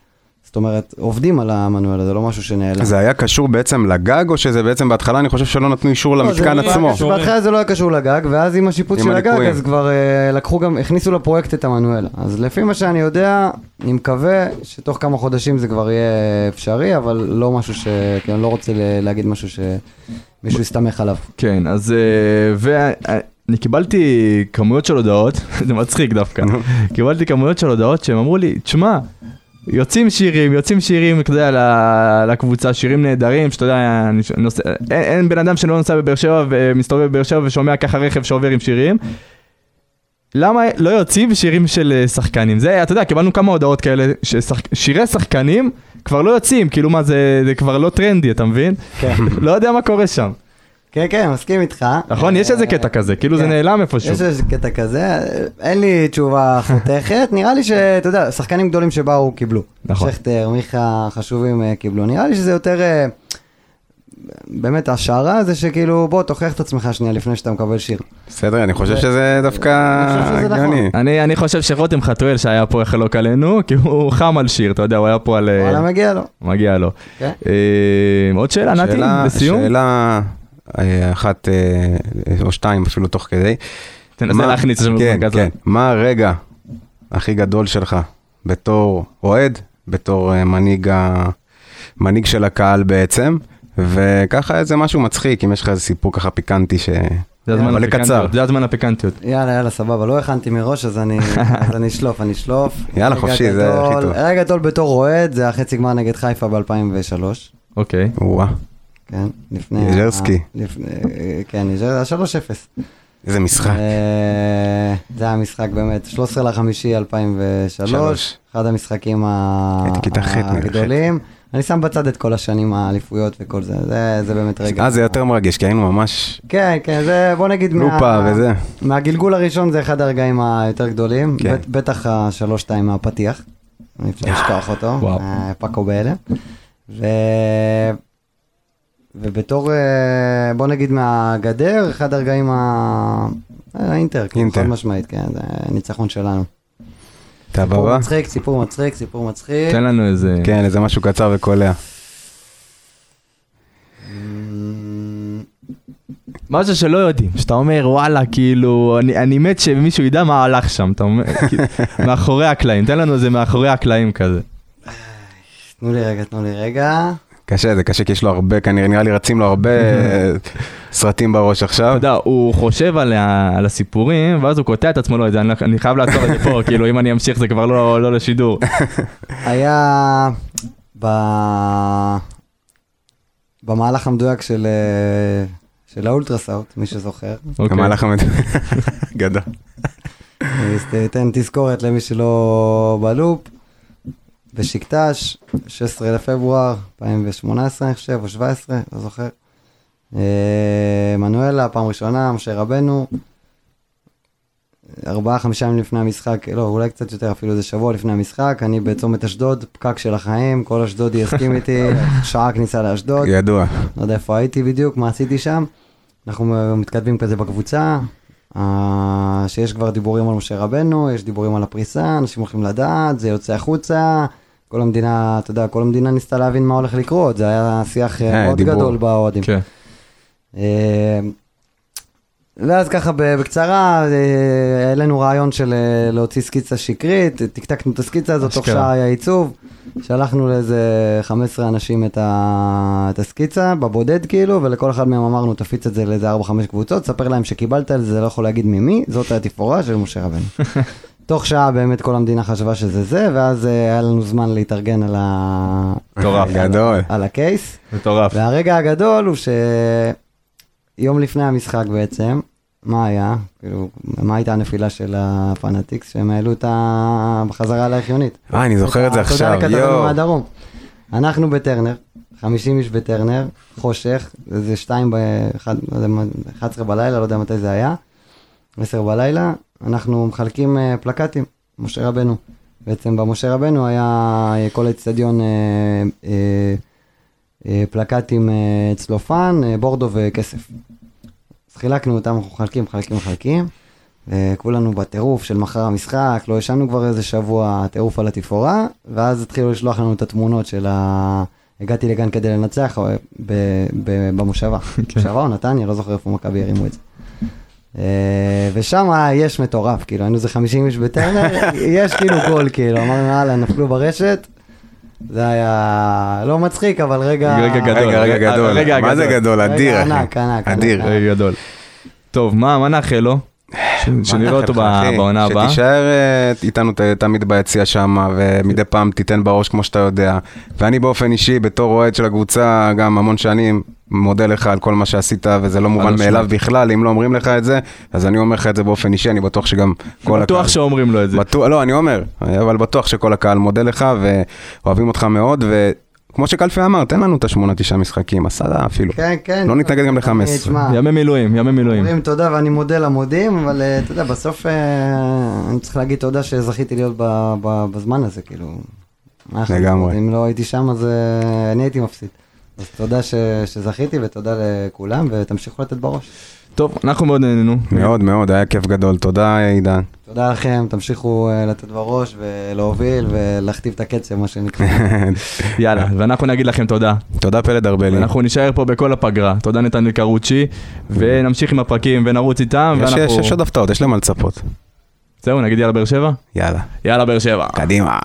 Speaker 6: זאת אומרת, עובדים על המנואל, זה לא משהו שנעלם.
Speaker 1: זה היה קשור בעצם לגג, או שזה בעצם בהתחלה, אני חושב שלא נתנו אישור
Speaker 6: לא,
Speaker 1: למתקן
Speaker 6: זה-
Speaker 1: עצמו?
Speaker 6: בהתחלה זה לא היה קשור לגג, ואז עם השיפוץ
Speaker 1: עם
Speaker 6: של הגג,
Speaker 1: הליקויים.
Speaker 6: אז כבר אה, לקחו גם, הכניסו לפרויקט את המנואלה. אז לפי מה שאני יודע, אני מקווה שתוך כמה חודשים זה כבר יהיה אפשרי, אבל לא משהו ש... כי אני לא רוצה להגיד משהו שמישהו יסתמך עליו.
Speaker 2: כן, אז... ואני קיבלתי כמויות של הודעות, זה מצחיק דווקא, קיבלתי כמויות של הודעות שהם אמרו לי, תשמע, יוצאים שירים, יוצאים שירים, אתה יודע, לקבוצה, שירים נהדרים, שאתה יודע, אני נוסע, אין, אין בן אדם שלא נוסע בבאר שבע ומסתובב בבאר שבע ושומע ככה רכב שעובר עם שירים. למה לא יוצאים שירים של אה, שחקנים? זה, אתה יודע, קיבלנו כמה הודעות כאלה, ששירי שחקנים כבר לא יוצאים, כאילו מה, זה, זה כבר לא טרנדי, אתה מבין?
Speaker 6: כן.
Speaker 2: לא יודע מה קורה שם.
Speaker 6: כן, כן, מסכים איתך.
Speaker 2: נכון? יש איזה
Speaker 6: אה,
Speaker 2: קטע כזה, כאילו זה
Speaker 6: כן.
Speaker 2: נעלם איפשהו.
Speaker 6: יש איזה קטע כזה, אין לי תשובה חותכת, נראה לי שאתה יודע, שחקנים גדולים שבאו קיבלו.
Speaker 2: נכון.
Speaker 6: שכטר, מיכה, חשובים אה, קיבלו. נראה לי שזה יותר, באמת, השערה זה שכאילו, בוא, תוכיח את עצמך שנייה לפני שאתה מקבל שיר.
Speaker 1: בסדר, אני חושב שזה דווקא
Speaker 6: נכון.
Speaker 1: הגיוני.
Speaker 2: אני, אני חושב שרותם חתואל שהיה פה יחלוק עלינו, כי הוא חם על שיר, אתה יודע, הוא היה פה על... אה,
Speaker 6: וואלה, מגיע לו.
Speaker 2: מגיע לו.
Speaker 6: כן.
Speaker 2: אה, עוד שאלה, נתי, לסיום?
Speaker 1: שאלה אה, אחת או שתיים אפילו תוך כדי.
Speaker 2: תנסה להכניס את זה
Speaker 1: כן,
Speaker 2: במרכז.
Speaker 1: כן. מה הרגע הכי גדול שלך בתור אוהד, בתור. מנהיג של הקהל בעצם, וככה איזה משהו מצחיק, אם יש לך איזה סיפור ככה פיקנטי ש...
Speaker 2: זה הזמן
Speaker 1: אבל
Speaker 2: הפיקנטיות,
Speaker 1: לקצר.
Speaker 2: זה הזמן הפיקנטיות.
Speaker 6: יאללה, יאללה, סבבה, לא הכנתי מראש, אז אני אשלוף, אני אשלוף.
Speaker 1: יאללה, חופשי, זה הכי טוב.
Speaker 6: רגע גדול בתור אוהד, זה החצי גמר נגד חיפה ב-2003.
Speaker 2: אוקיי.
Speaker 1: וואה,
Speaker 6: כן, לפני... ה-
Speaker 1: יז'רסקי.
Speaker 6: לפני- כן, יז'רסקי, 3-0.
Speaker 1: איזה משחק.
Speaker 6: אה, זה היה משחק באמת, 13 לחמישי 2003,
Speaker 1: שלוש.
Speaker 6: אחד המשחקים ה-
Speaker 1: הייתי כיתה ח'.
Speaker 6: הגדולים. אני שם בצד את כל השנים האליפויות וכל זה, זה, זה באמת רגע.
Speaker 1: אה, זה יותר מרגש, כי היינו ממש
Speaker 6: כן, כן, זה בוא נגיד,
Speaker 1: לופה וזה.
Speaker 6: מהגלגול הראשון זה אחד הרגעים היותר גדולים,
Speaker 1: כן.
Speaker 6: בט- בטח השלוש-שתיים מהפתיח, אי אפשר לשכוח אותו,
Speaker 2: וואו.
Speaker 6: אה, פאקו בהלם. ו... ובתור, אה, בוא נגיד מהגדר, אחד הרגעים ה... אה, האינטר, כאילו,
Speaker 1: אינטר.
Speaker 6: חד משמעית, כן, זה ניצחון שלנו.
Speaker 1: אתה
Speaker 6: סיפור
Speaker 1: הבא?
Speaker 6: מצחיק, סיפור מצחיק, סיפור מצחיק.
Speaker 2: תן לנו איזה...
Speaker 1: כן, איזה משהו קצר וקולע.
Speaker 2: משהו שלא יודעים, שאתה אומר וואלה כאילו אני, אני מת שמישהו ידע מה הלך שם, אתה אומר, כאילו, מאחורי הקלעים, תן לנו איזה מאחורי הקלעים כזה.
Speaker 6: תנו לי רגע, תנו לי רגע.
Speaker 1: קשה, זה קשה, כי יש לו הרבה, כנראה, נראה לי רצים לו הרבה סרטים בראש
Speaker 2: אתה
Speaker 1: עכשיו.
Speaker 2: יודע, הוא חושב על, על הסיפורים ואז הוא קוטע את עצמו, לא יודע, אני, אני חייב לעצור את זה פה, כאילו אם אני אמשיך זה כבר לא, לא לשידור.
Speaker 6: היה ב... במהלך המדויק של, אה, של האולטרסאוט, מי שזוכר.
Speaker 2: אוקיי.
Speaker 1: המהלך המד... גדול.
Speaker 6: תן תזכורת למי שלא בלופ. בשקטש, 16 לפברואר 2018 אני חושב, או 17, לא זוכר. אה, מנואלה, פעם ראשונה, משה רבנו. ארבעה, חמישה ימים לפני המשחק, לא, אולי קצת יותר, אפילו איזה שבוע לפני המשחק, אני בצומת אשדוד, פקק של החיים, כל אשדודי יסכים איתי, שעה כניסה לאשדוד.
Speaker 1: ידוע.
Speaker 6: לא יודע איפה הייתי בדיוק, מה עשיתי שם. אנחנו מתכתבים כזה בקבוצה, שיש כבר דיבורים על משה רבנו, יש דיבורים על הפריסה, אנשים הולכים לדעת, זה יוצא החוצה. כל המדינה, אתה יודע, כל המדינה ניסתה להבין מה הולך לקרות, זה היה שיח אה,
Speaker 1: אה,
Speaker 6: מאוד
Speaker 1: דיבור.
Speaker 6: גדול באוהדים.
Speaker 2: כן.
Speaker 6: אה, ואז ככה בקצרה, אה, העלינו רעיון של אה, להוציא סקיצה שקרית, טקטקנו את הסקיצה הזאת, תוך. שעה היה עיצוב, שלחנו לאיזה 15 אנשים את, ה... את הסקיצה, בבודד כאילו, ולכל אחד מהם אמרנו, תפיץ את זה לאיזה 4-5 קבוצות, ספר להם שקיבלת על זה, לא יכול להגיד ממי, זאת התפאורה של משה רבנו. תוך שעה באמת כל המדינה חשבה שזה זה, ואז אה, היה לנו זמן להתארגן על, ה...
Speaker 2: מטורף.
Speaker 6: על,
Speaker 1: גדול.
Speaker 6: על הקייס.
Speaker 2: מטורף.
Speaker 6: והרגע הגדול הוא יום לפני המשחק בעצם, מה היה? כאילו, מה הייתה הנפילה של הפנאטיקס שהם העלו את ה... בחזרה לארכיונית?
Speaker 1: אה, אני זוכר את זה עכשיו,
Speaker 6: תודה לכתבנו
Speaker 1: יואו.
Speaker 6: מהדרום. אנחנו בטרנר, 50 איש בטרנר, חושך, זה שתיים ב... אחד- לא יודע מה, 11 בלילה, לא יודע מתי זה היה, 10 בלילה, אנחנו מחלקים אה, פלקטים, משה רבנו. בעצם במשה רבנו היה אה, כל האצטדיון אה, פלקטים צלופן, בורדו וכסף. חילקנו אותם, אנחנו מחלקים, מחלקים, מחלקים. וכולנו בטירוף של מחר המשחק, לא ישנו כבר איזה שבוע, טירוף על התפאורה, ואז התחילו לשלוח לנו את התמונות של ה... הגעתי לגן כדי לנצח אה, ב... ב... במושבה. מושבה או נתניה, לא זוכר איפה מכבי הרימו את זה. אה, ושם יש מטורף, כאילו, היינו איזה 50 איש בטרנר, יש כאילו גול, כאילו, אמרנו, יאללה, נפלו ברשת. זה היה לא מצחיק, אבל רגע...
Speaker 2: רגע גדול.
Speaker 1: רגע, רגע גדול.
Speaker 2: רגע
Speaker 1: מה זה
Speaker 2: גדול.
Speaker 1: אדיר, אחי.
Speaker 6: ענק, ענק,
Speaker 1: אדיר.
Speaker 2: רגע גדול. טוב, מה, מה נאחל לו? שנראה אותו בעונה? הבאה.
Speaker 1: שתישאר אה, איתנו תמיד ביציע שם, ומדי פעם תיתן בראש כמו שאתה יודע. ואני באופן אישי, בתור אוהד של הקבוצה, גם המון שנים, מודה לך על כל מה שעשית, וזה לא מובן. מאליו בכלל, אם לא אומרים לך את זה, אז אני אומר לך את זה באופן אישי, אני בטוח שגם כל
Speaker 2: בטוח
Speaker 1: הקהל...
Speaker 2: שאומרים לו את זה.
Speaker 1: בטוח, לא, אני אומר, אבל בטוח שכל הקהל מודה לך, ואוהבים אותך מאוד, וכמו שקלפי אמר, תן לנו את השמונה, תשעה משחקים, עשרה אפילו.
Speaker 6: כן, כן.
Speaker 1: לא נתנגד גם
Speaker 6: אני-
Speaker 1: ל-15.
Speaker 6: תשמע,
Speaker 2: ימי מילואים, ימי מילואים.
Speaker 6: אומרים תודה ואני מודה למודים, אבל אה, אתה יודע, בסוף אה, אני צריך להגיד תודה שזכיתי להיות ב- ב- בזמן הזה, כאילו.
Speaker 1: לגמרי.
Speaker 6: אם לא הייתי שם, אז אה, אני הייתי מפסיד. אז תודה ש- שזכיתי ותודה לכולם, ותמשיכו לתת בראש.
Speaker 2: טוב, אנחנו מאוד נהנינו.
Speaker 1: מאוד מאוד, היה כיף גדול, תודה עידן.
Speaker 6: תודה לכם, תמשיכו אה, לתת בראש ולהוביל ולהכתיב את הקצב, מה שנקרא.
Speaker 2: יאללה, ואנחנו נגיד לכם תודה.
Speaker 1: תודה פלד ארבלי.
Speaker 2: אנחנו נישאר פה בכל הפגרה. תודה נתנאל קרוצ'י, ונמשיך עם הפרקים ונרוץ איתם.
Speaker 1: יש עוד הפתעות, יש להם מה לצפות.
Speaker 2: זהו, נגיד יאללה באר שבע?
Speaker 1: יאללה,
Speaker 2: יאללה באר שבע.
Speaker 1: קדימה.